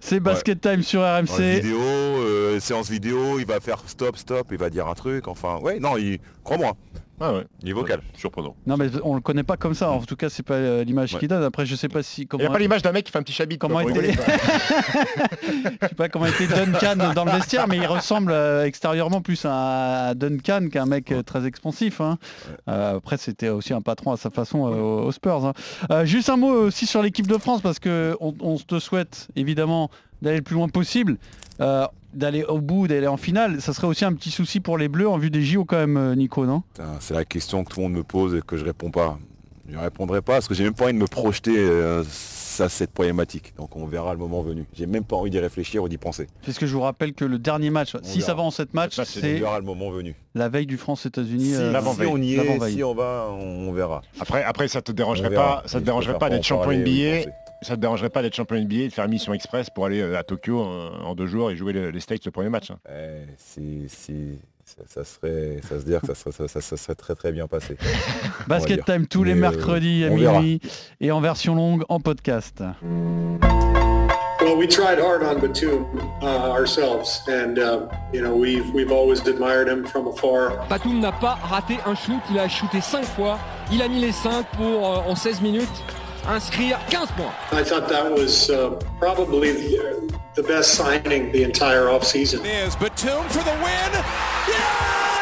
Speaker 5: C'est Basket Time sur
Speaker 6: Dans
Speaker 5: RMC.
Speaker 6: les vidéos, euh, séance vidéo, il va faire stop, stop, il va dire un truc, enfin, ouais, non, il, crois-moi,
Speaker 7: Ah ouais.
Speaker 6: il est vocal.
Speaker 11: Surprenant.
Speaker 5: Non, mais on le connaît pas comme ça. En tout cas, c'est pas euh, l'image
Speaker 6: Ouais.
Speaker 5: qu'il donne. Après, je sais pas si
Speaker 7: Il
Speaker 5: comment.
Speaker 7: n'y a pas l'image d'un mec qui fait un petit chabit.
Speaker 5: Comment était-. [LAUGHS] Je sais pas comment était Duncan dans le vestiaire, mais il ressemble euh, extérieurement plus à, Duncan qu'un mec euh, très expansif. hein. Après, c'était aussi un patron à sa façon aux Spurs. hein. Juste un mot aussi sur l'équipe de France, parce que on, on te souhaite évidemment d'aller le plus loin possible. euh, d'aller au bout, d'aller en finale, ça serait aussi un petit souci pour les Bleus en vue des JO quand même, euh, Nico, non?
Speaker 6: C'est la question que tout le monde me pose et que je réponds pas. Je répondrai pas parce que j'ai même pas envie de me projeter euh, à cette problématique. Donc on verra le moment venu. J'ai même pas envie d'y réfléchir ou d'y penser.
Speaker 5: Parce que je vous rappelle que le dernier match, si
Speaker 6: verra.
Speaker 5: ça va en 7 matchs, c'est
Speaker 6: le moment venu.
Speaker 5: la veille du France-États-Unis.
Speaker 6: Si,
Speaker 5: euh,
Speaker 6: si on y est, si on va, on, on verra.
Speaker 7: Après, après, ça te dérangerait pas, ça te dérangerait pas
Speaker 6: pas
Speaker 7: d'être champion NBA. Ça te dérangerait pas d'être champion NBA et de faire une mission express pour aller euh, à Tokyo euh, en deux jours et jouer les, States le premier match. hein?
Speaker 6: Eh, si, si, ça, ça serait, ça se dire que ça serait, ça, ça- ça serait très très bien passé. [LAUGHS]
Speaker 5: Basket. Time tous les
Speaker 6: euh,
Speaker 5: mercredis à
Speaker 6: verra.
Speaker 5: minuit et en version longue en podcast.
Speaker 13: Well, we tried hard on Batum uh, ourselves, and uh, you know we've we've always admired him from afar.
Speaker 14: Batum n'a pas raté un shoot, il a shooté 5 fois, il a mis les 5 pour euh, en 16 minutes inscrire 15 points.
Speaker 13: I thought that was uh, probably the, the best signing the entire offseason.
Speaker 15: Is Batum for the win? Yes!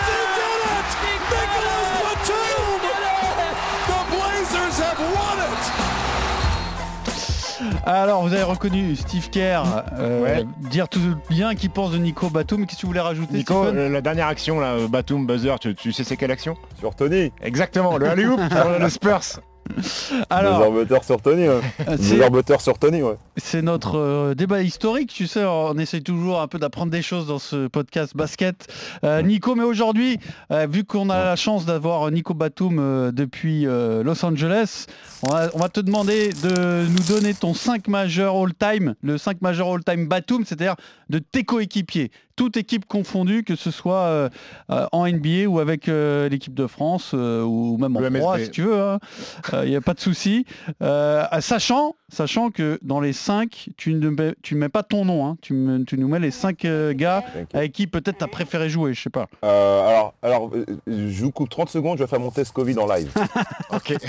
Speaker 15: He did it! Nicholas Batum! The Blazers have won it!
Speaker 5: Alors vous avez reconnu Steve Kerr euh,
Speaker 7: Ouais.
Speaker 5: dire tout bien qu'il pense de Nico Batum. Qu'est-ce que vous voulez rajouter
Speaker 7: Nico,
Speaker 5: Stephen
Speaker 7: euh, la dernière action, là, euh, Batum, buzzer, tu, tu sais c'est quelle action?
Speaker 6: Sur Tony,
Speaker 7: Exactement, le alley-oop le Spurs. [LAUGHS]
Speaker 5: Alors,
Speaker 6: arbuteurs sur Tony, ouais. [LAUGHS]
Speaker 5: c'est-
Speaker 6: Les arbuteurs sur Tony, ouais.
Speaker 5: C'est notre euh, débat historique, tu sais, on essaye toujours un peu d'apprendre des choses dans ce podcast basket. Euh, Nico, mais aujourd'hui, euh, vu qu'on a la chance d'avoir Nico Batum depuis Los Angeles, on va, on va te demander de nous donner ton 5 majeur all-time, le 5 majeur all-time Batum, c'est-à-dire de tes coéquipiers, toute équipe confondue, que ce soit euh, euh, en NBA ou avec euh, l'équipe de France euh, ou même en
Speaker 7: MSB.
Speaker 5: si tu veux, il n'y a pas de souci. Euh, sachant, sachant que dans les 5, tu ne mets, tu mets pas ton nom, hein. tu, me- tu nous mets les 5 gars avec qui peut-être tu as préféré jouer, je sais pas.
Speaker 6: Euh, alors, alors euh, je vous coupe 30 secondes, je vais faire mon test Covid en live. [LAUGHS]
Speaker 7: ok. [LAUGHS]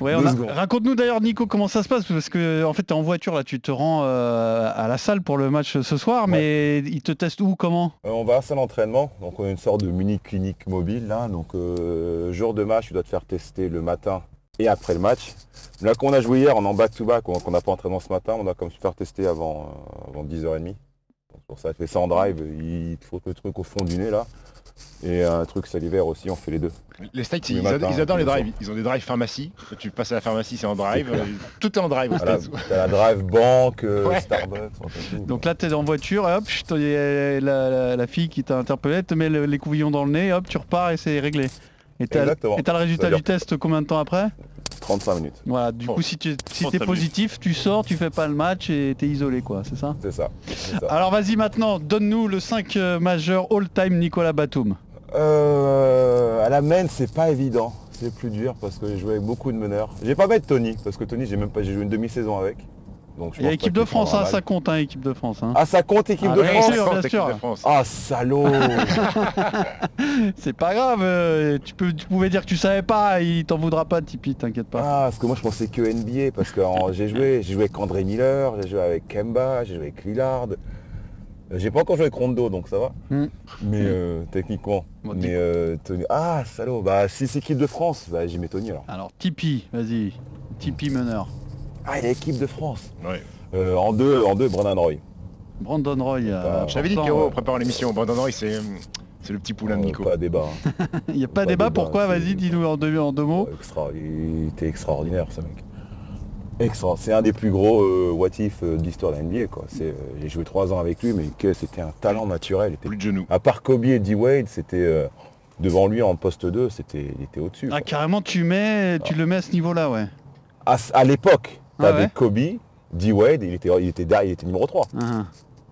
Speaker 5: Ouais, on
Speaker 6: Deux
Speaker 5: a-
Speaker 6: secondes.
Speaker 5: Raconte-nous d'ailleurs Nico comment ça se passe parce que en fait tu es en voiture là, tu te rends euh, à la salle pour le match ce soir, mais ils te comment?
Speaker 6: Euh, on va à salle d'entraînement, donc on a une sorte de mini clinique mobile là. Donc euh, jour de match, tu dois te faire tester le matin et après le match. Là qu'on a joué hier, on en back-to-back, on qu'on n'a pas entraînement ce matin, on a comme se faire tester avant, euh, avant 10h30. Donc pour ça, tu fais ça en drive, il te faut le truc au fond du nez là. Et un truc salivaire aussi, on fait les deux.
Speaker 7: Les States, ils, adorent-
Speaker 6: matins,
Speaker 7: ils adorent les drives. Ils ont des drives pharmacie. Tu passes à la pharmacie, c'est en drive. Euh, Tout est en drive aux States.
Speaker 6: t'as la drive banque, euh,
Speaker 7: Ouais.
Speaker 6: Starbucks, on fait tout.
Speaker 5: Donc là, tu es en voiture, et hop, chut, il y a la, la- la fille qui t'a interpellé, te met le- les couvillons dans le nez, hop, tu repars et c'est réglé. Et t'as le résultat du test combien de temps après?
Speaker 6: 35 minutes.
Speaker 5: Voilà, du coup, si tu si
Speaker 6: 35
Speaker 5: t'es positif, tu sors, tu fais pas le match et t'es isolé, quoi, c'est ça
Speaker 6: C'est ça.
Speaker 5: Alors vas-y maintenant, donne-nous le 5 euh, majeur all-time Nicolas Batum.
Speaker 6: Euh, à la main, c'est pas évident. C'est plus dur parce que j'ai joué avec beaucoup de meneurs. J'ai pas mettre Tony parce que Tony, j'ai même pas, j'ai joué une demi-saison avec. Donc je
Speaker 5: Il y a
Speaker 6: pense
Speaker 5: équipe de France, hein, ça compte, hein, équipe de France. hein.
Speaker 6: Ah, ça compte équipe
Speaker 5: Ah,
Speaker 6: de
Speaker 5: bien
Speaker 6: France
Speaker 5: sûr, bien sûr.
Speaker 6: Ah, salaud [LAUGHS]
Speaker 5: C'est pas grave, euh, tu, peux, tu pouvais dire que tu savais pas, il t'en voudra pas, Tipeee, t'inquiète pas.
Speaker 6: Ah, parce que moi je pensais que NBA parce que j'ai joué, j'ai joué avec André Miller, j'ai joué avec Kemba, j'ai joué avec Lillard. Euh, J'ai pas encore joué avec Rondo donc ça va.
Speaker 5: Hmm.
Speaker 6: Mais euh, techniquement. mais euh, Tony- Ah salaud, bah si c'est équipe de France, bah j'y mets Tony alors.
Speaker 5: Alors Tipeee, vas-y, Tipeee meneur.
Speaker 6: Ah il équipe de France. Euh, en deux, en deux, Brennan Roy.
Speaker 5: Brandon Roy. euh,
Speaker 7: Je t'avais dit, Pierrot,
Speaker 5: euh,
Speaker 7: en préparant l'émission, Brandon Roy, c'est euh, c'est le petit poulain de Nico.
Speaker 6: Pas débat. hein. [LAUGHS]
Speaker 5: Il n'y a pas
Speaker 6: Pas
Speaker 5: débat,
Speaker 6: débat,
Speaker 5: pourquoi Vas-y, dis-nous en deux, en deux mots.
Speaker 6: Extra, il était extraordinaire ce mec. Extra. C'est un des plus gros euh, what if euh, de l'histoire de la NBA quoi. C'est, euh, j'ai joué trois ans avec lui mais que c'était un talent naturel. Il était...
Speaker 7: Plus de genoux.
Speaker 6: À part Kobe et D Wade, c'était euh, devant lui en poste 2, c'était, il était au-dessus.
Speaker 5: Ah carrément tu mets, tu le mets à ce niveau-là, ouais.
Speaker 6: À l'époque,
Speaker 5: Ah
Speaker 6: t'avais
Speaker 5: ouais
Speaker 6: Kobe, D Wade, il était, il était derrière, il était numéro 3.
Speaker 5: Ah.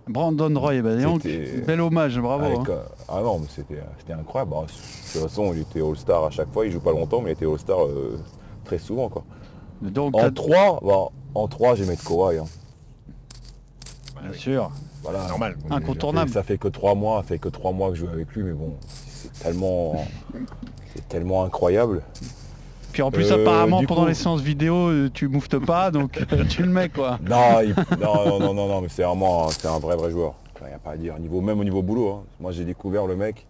Speaker 5: Brandon Roy, bah, donc, bel hommage, bravo.
Speaker 6: Avec,
Speaker 5: hein.
Speaker 6: euh, ah non, mais c'était, c'était incroyable. Bah, de toute façon, il était All-Star à chaque fois. Il joue pas longtemps, mais il était All-Star euh, très souvent. Quoi.
Speaker 5: Donc,
Speaker 6: en
Speaker 5: t'as-
Speaker 6: 3, bon, en 3, j'ai mettre Kawhi. hein.
Speaker 5: Bien sûr.
Speaker 6: Voilà.
Speaker 7: Normal.
Speaker 5: Incontournable.
Speaker 6: Ça fait que 3 mois, ça fait que 3 mois que je joue avec lui, mais bon, c'est tellement, c'est tellement incroyable.
Speaker 5: Puis en plus
Speaker 6: Euh,
Speaker 5: apparemment pendant
Speaker 6: coup-
Speaker 5: les séances vidéo euh, tu mouftes pas donc [LAUGHS] tu le mets quoi.
Speaker 6: Non, il- non, non, non, non, non, mais c'est vraiment, c'est un vrai, vrai joueur. Il n'y a pas à dire. Niveau, même au niveau boulot, hein. moi j'ai découvert le mec,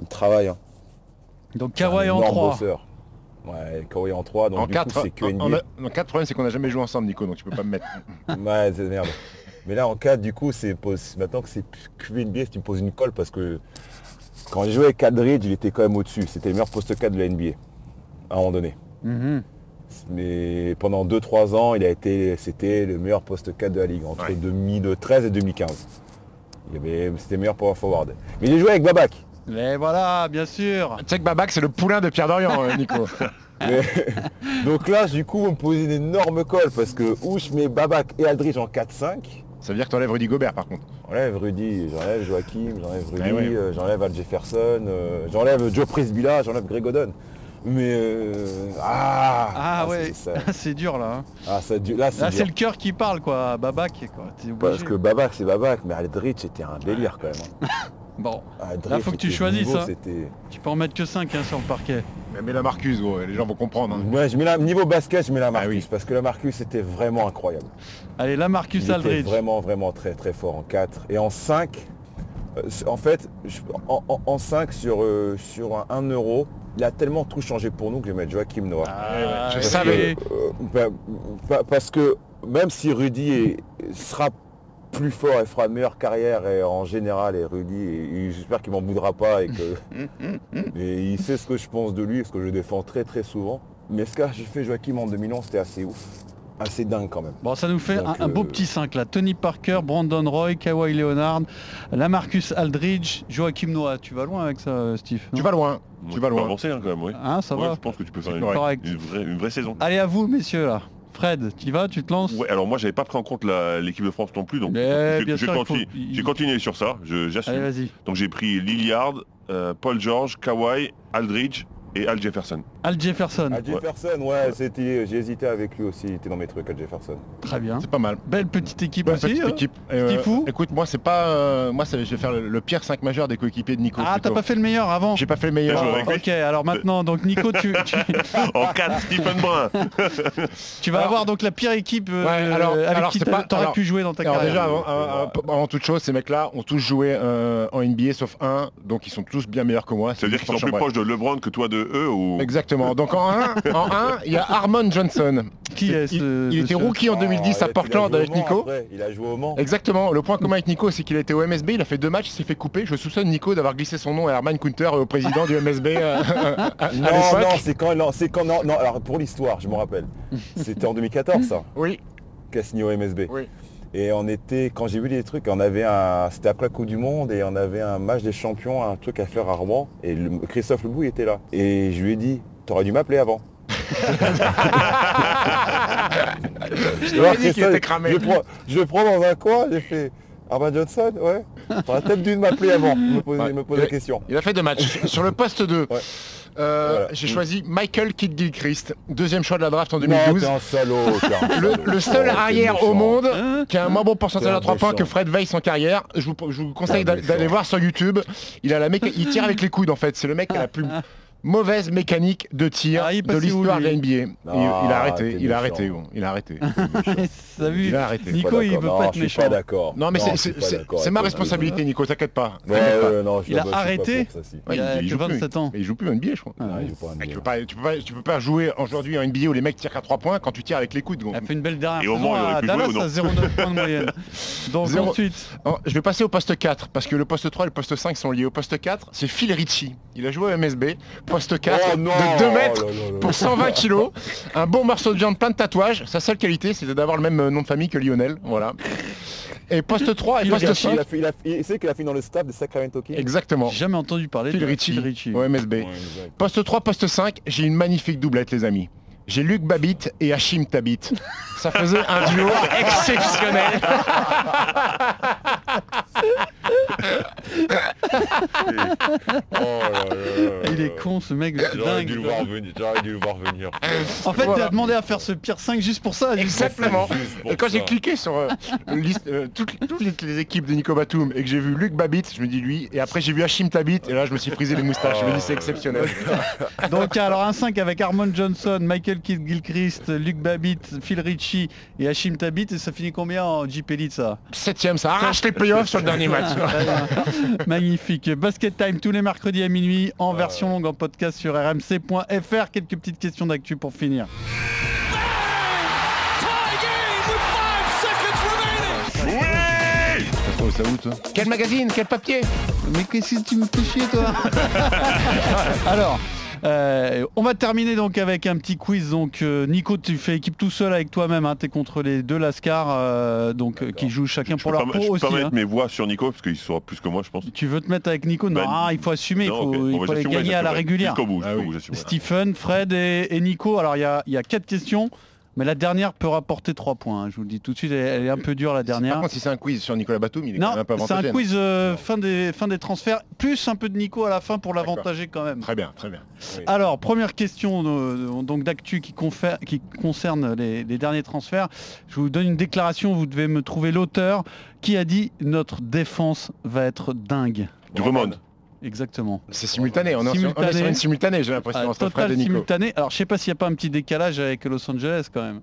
Speaker 6: il travaille. hein.
Speaker 5: Donc Kawhi en
Speaker 6: énorme
Speaker 5: 3.
Speaker 6: bosseur. Ouais, Kawhi en 3, donc
Speaker 7: En
Speaker 6: du
Speaker 7: 4,
Speaker 6: coup c'est que
Speaker 7: en,
Speaker 6: NBA.
Speaker 7: en 4 problème, c'est qu'on n'a jamais joué ensemble, Nico, donc tu peux pas me mettre. [LAUGHS]
Speaker 6: Ouais, c'est merde. Mais là, en 4, du coup, c'est maintenant que c'est QNBA, tu me poses une colle parce que quand j'ai joué avec Aldridge, il était quand même au-dessus. C'était le meilleur poste 4 de la NBA, à un moment donné. Mais pendant 2-3 ans, il a été, c'était le meilleur poste 4 de la ligue, entre 2013 et 2015. Il y avait, c'était meilleur power forward. Mais j'ai joué avec Babac.
Speaker 5: Mais voilà, bien sûr.
Speaker 7: Tu sais que Babac, c'est le poulain de Pierre Dorian, euh, Nico. [LAUGHS]
Speaker 6: Mais- donc là, du coup, on me posait une énorme colle parce que où je mets Babac et Aldridge en 4-5.
Speaker 7: Ça veut dire que tu enlèves Rudy Gobert, par contre.
Speaker 6: J'enlève Rudy, j'enlève Joachim, j'enlève Rudy,
Speaker 7: Eh ouais.
Speaker 6: euh, j'enlève Al Jefferson, euh, j'enlève Joe Prisbilla, j'enlève Greg Oden. Mais euh, ah,
Speaker 5: Ah ouais, [LAUGHS]
Speaker 6: c'est
Speaker 5: dur là. hein.
Speaker 6: Ah, ça, du- là, c'est
Speaker 5: Là
Speaker 6: dur.
Speaker 5: c'est le cœur qui parle quoi, Babac quoi.
Speaker 6: Parce que Babac, c'est Babac, mais Aldridge, c'était un délire quand même. hein. [LAUGHS]
Speaker 5: Bon,
Speaker 6: Aldridge,
Speaker 5: là faut que tu
Speaker 6: c'était
Speaker 5: choisisses.
Speaker 6: niveau,
Speaker 5: hein.
Speaker 6: c'était-
Speaker 5: Tu peux en mettre que 5 sur le parquet.
Speaker 7: Mais mets la Marcus, gros, les gens vont comprendre. hein.
Speaker 6: Ouais, je mets la, niveau basket, je mets la
Speaker 5: Ah
Speaker 6: Marcus, parce que la Marcus, c'était vraiment incroyable.
Speaker 5: Allez, là Marcus
Speaker 6: Il était
Speaker 5: Aldridge.
Speaker 6: vraiment, vraiment très, très fort en 4. Et en 5, euh, c'est- en fait, je- en, en- en 5 sur, euh, sur un 1 euro, il a tellement tout changé pour nous que je vais mettre Joachim Noah.
Speaker 5: Ah,
Speaker 7: je savais.
Speaker 6: Euh, bah, bah, parce que même si Rudy est- sera plus fort et fera une meilleure carrière et en général et Rudy j'espère qu'il m'en voudra pas et que [LAUGHS] et il sait ce que je pense de lui et ce que je défends très très souvent mais ce qu'a fait Joachim en 2011 c'était assez ouf assez dingue quand même
Speaker 5: Bon, ça nous fait
Speaker 6: Donc,
Speaker 5: un, un beau
Speaker 6: euh,
Speaker 5: petit 5 là. Tony Parker, Brandon Roy, Kawhi Leonard, Lamarcus Aldridge, Joachim Noah. Tu vas loin avec ça, Steve
Speaker 7: Tu vas loin.
Speaker 11: Moi,
Speaker 7: Tu vas loin.
Speaker 11: avancer hein, quand même, oui.
Speaker 5: Hein, ça
Speaker 11: Ouais,
Speaker 5: va
Speaker 11: Je pense que tu peux faire une,
Speaker 5: correct.
Speaker 11: une vraie, une vraie saison.
Speaker 5: Allez à vous, messieurs là. Fred, tu y vas, tu te lances
Speaker 11: Ouais, alors moi j'avais pas pris en compte l'équipe de France non plus, donc j'ai- continu-
Speaker 5: faut-
Speaker 11: continué sur ça, je-
Speaker 5: Allez,
Speaker 11: j'assume.
Speaker 5: vas-y.
Speaker 11: Donc j'ai pris Lilliard, euh, Paul George, Kawhi, Aldridge et Al Jefferson.
Speaker 5: Al Jefferson.
Speaker 6: Al Jefferson ouais, c'était j'ai hésité avec lui aussi il était dans mes trucs Al Jefferson
Speaker 5: Très bien.
Speaker 7: C'est pas mal.
Speaker 5: Belle petite équipe
Speaker 7: Ouais,
Speaker 5: aussi.
Speaker 7: petite
Speaker 5: hein.
Speaker 7: équipe. Euh, écoute, moi c'est pas, euh, moi c'est- je vais faire le, le pire 5 majeur des coéquipiers de Nico.
Speaker 5: Ah, t'as pas fait le meilleur avant
Speaker 7: J'ai pas fait le meilleur.
Speaker 11: Joué.
Speaker 5: Ok, alors maintenant, donc Nico, tu, [LAUGHS] tu,
Speaker 11: En 4, Stephen Brun
Speaker 5: tu vas
Speaker 7: Alors-
Speaker 5: avoir donc la pire équipe euh,
Speaker 7: Ouais, alors-
Speaker 5: avec
Speaker 7: alors,
Speaker 5: qui t'aurais pu jouer dans ta
Speaker 7: Alors
Speaker 5: carrière.
Speaker 7: déjà, avant, toute chose, ces mecs-là ont tous joué euh, en NBA sauf un, donc ils sont tous bien meilleurs que moi.
Speaker 11: Ça veut dire qu'ils sont plus proches de LeBron que toi de E ou
Speaker 7: Exactement. Donc en 1, en un, il y a Harmon Johnson.
Speaker 5: Qui est
Speaker 7: il,
Speaker 5: ce
Speaker 7: il était rookie en 2010 à Portland avec Nico.
Speaker 6: Il a joué au Mans.
Speaker 7: Exactement. Le point commun avec Nico, c'est qu'il a été au MSB, il a fait deux matchs, il s'est fait couper. Je soupçonne Nico d'avoir glissé son nom à Herman Kunter, au président du MSB euh, [LAUGHS] à, à
Speaker 6: Non, non, c'est quand, non, c'est quand, non, non, alors pour l'histoire, je me rappelle. C'était en 2014 ça
Speaker 7: Oui.
Speaker 6: Cassini au MSB.
Speaker 7: Oui.
Speaker 6: Et on était, quand j'ai vu les trucs, on avait un, c'était après la Coupe du Monde et on avait un match des champions, un truc à faire à Rouen. Et le- Christophe Lebou il était là. Et je lui ai dit, t'aurais dû m'appeler avant. [LAUGHS]
Speaker 7: Je t'avais dit qu'il était cramé.
Speaker 6: Je le prends, je le prends dans un coin, j'ai fait Armand Johnson, ouais. T'aurais peut-être dû m'appeler avant, me poser,
Speaker 7: Ouais.
Speaker 6: me poser la question.
Speaker 7: Il a fait deux matchs. [LAUGHS] Sur le poste 2, euh,
Speaker 6: Voilà.
Speaker 7: j'ai choisi Michael Kidd Gilchrist, deuxième choix de la draft en
Speaker 6: Non,
Speaker 7: 2012.
Speaker 6: t'es un salaud, t'es un [LAUGHS]
Speaker 7: Le, seul
Speaker 6: Oh, t'es
Speaker 7: arrière au monde qui a un moins bon pourcentage à 3 points que Fred Weiss en carrière. Je vous, je vous conseille d'aller voir sur YouTube. Il a la méca- il tire avec les coudes en fait. C'est le mec qui a la plus [LAUGHS] mauvaise mécanique de tir
Speaker 5: Ah, il
Speaker 7: de l'histoire de la NBA. Il, il a
Speaker 6: Ah,
Speaker 7: arrêté, il a arrêté, bon, il a arrêté. [LAUGHS] Il a arrêté.
Speaker 5: Nico, il veut
Speaker 6: Non,
Speaker 5: pas être méchant.
Speaker 6: pas d'accord.
Speaker 7: Non mais c'est- ma responsabilité Nico, t'inquiète pas.
Speaker 6: Ouais, non,
Speaker 5: Il a
Speaker 6: pas-
Speaker 5: arrêté
Speaker 6: pour ça, si.
Speaker 5: Il a
Speaker 7: il joue plus.
Speaker 5: 27 ans.
Speaker 7: Il joue plus en NBA je crois.
Speaker 6: Pas
Speaker 7: Ah, tu,
Speaker 6: NBA.
Speaker 7: peux pas, tu, peux pas, tu peux pas jouer aujourd'hui en NBA où les mecs tirent qu'à 3 points quand tu tires avec les coudes.
Speaker 5: a fait une belle dernière
Speaker 11: Et au Mans, il aurait
Speaker 5: à
Speaker 11: pu
Speaker 5: Dallas à 0,9 [LAUGHS] points de moyenne. Donc ensuite,
Speaker 7: Oh, je vais passer au poste 4 parce que le poste 3 et le poste 5 sont liés. Au poste 4, c'est Phil Ricci. Il a joué au MSB. Poste 4
Speaker 6: Oh non
Speaker 7: de 2 mètres
Speaker 6: Oh là là là
Speaker 7: pour
Speaker 6: là.
Speaker 7: 120 kilos. Un bon morceau de viande, plein de tatouages. Sa seule qualité, c'était d'avoir le même euh, nom de famille que Lionel. Voilà. Et poste 3 et poste
Speaker 6: a,
Speaker 7: 5.
Speaker 6: il, sait qu'il a fini dans le staff de Sacramento Kings.
Speaker 7: Exactement.
Speaker 5: j'ai jamais entendu parler
Speaker 7: Phil
Speaker 5: de
Speaker 7: Ricci,
Speaker 5: Phil Ricci.
Speaker 7: au MSB. Poste 3, poste 5, j'ai une magnifique doublette les amis. J'ai Luc Babbitt et Hachim Tabit. Ça faisait un duo [LAUGHS] exceptionnel. [LAUGHS]
Speaker 6: Oh
Speaker 5: Il est con ce mec, c'est
Speaker 6: J'aurais dû
Speaker 5: dingue.
Speaker 6: le voir venir. J'aurais dû le voir venir.
Speaker 5: En fait,
Speaker 7: Voilà.
Speaker 5: il a demandé à faire ce pire 5 juste pour ça. juste pour
Speaker 7: Exactement.
Speaker 6: Juste pour
Speaker 7: Et quand j'ai cliqué sur euh, le liste, euh, toutes, toutes les, les équipes de Nico Batum et que j'ai vu Luc Babbitt, je me dis lui. Et après j'ai vu Hachim Tabit et là je me suis frisé les moustaches. Je me dis c'est exceptionnel. [LAUGHS]
Speaker 5: Donc alors un 5 avec Harmon Johnson, Michael Kidd Gilchrist, Luc Babbitt, Phil Ricci et Hashim Tabit et ça finit combien en Jeep Elite ça?
Speaker 7: Septième, ça arrache les playoffs sur le dernier match.
Speaker 5: Bien. [LAUGHS] Magnifique. Basket Time tous les mercredis à minuit en version longue en podcast sur rmc.fr. Quelques petites questions d'actu pour finir.
Speaker 7: ça où toi Quel magazine Quel papier?
Speaker 5: Mais qu'est-ce que tu me fais chier toi? [LAUGHS] Alors, euh, on va terminer donc avec un petit quiz. Donc euh, Nico, tu fais équipe tout seul avec toi-même. Hein, tu es contre les deux Lascar euh, donc, euh, qui jouent chacun
Speaker 11: Je
Speaker 5: pour leur peau
Speaker 11: je peux
Speaker 5: aussi.
Speaker 11: pas mettre
Speaker 5: hein.
Speaker 11: mes voix sur Nico parce qu'il saura plus que moi, je pense.
Speaker 5: Tu veux te mettre avec Nico? Non,
Speaker 11: Bah,
Speaker 5: ah, il faut assumer, il
Speaker 11: non,
Speaker 5: faut, il
Speaker 11: bah,
Speaker 5: faut les gagner à la régulière.
Speaker 11: Jusqu'au bout,
Speaker 7: Ah
Speaker 11: jusqu'au
Speaker 7: oui.
Speaker 11: bout, j'assumerai.
Speaker 5: Stephen, Fred et, et Nico. Alors il y a, il y a quatre questions, mais la dernière peut rapporter 3 points. hein. Je vous le dis tout de suite, elle, elle est un peu dure la
Speaker 7: Par
Speaker 5: dernière.
Speaker 7: contre, si c'est un quiz sur Nicolas Batum, il est quand même un peu
Speaker 5: c'est un quiz euh, fin, des, fin des transferts, plus un peu de Nico à la fin pour l'avantager quand même.
Speaker 7: Très bien, très bien.
Speaker 5: Alors, première question euh, donc d'actu qui, concerne les, les derniers transferts. Je vous donne une déclaration, vous devez me trouver l'auteur qui a dit notre défense va être dingue.
Speaker 11: Drummond.
Speaker 5: Exactement.
Speaker 7: C'est simultané, on est, sur- on est
Speaker 5: Simultané.
Speaker 7: sur une simultanée, j'ai l'impression,
Speaker 5: Ah, simultané. Alors, je sais pas s'il n'y a pas un petit décalage avec Los Angeles quand même.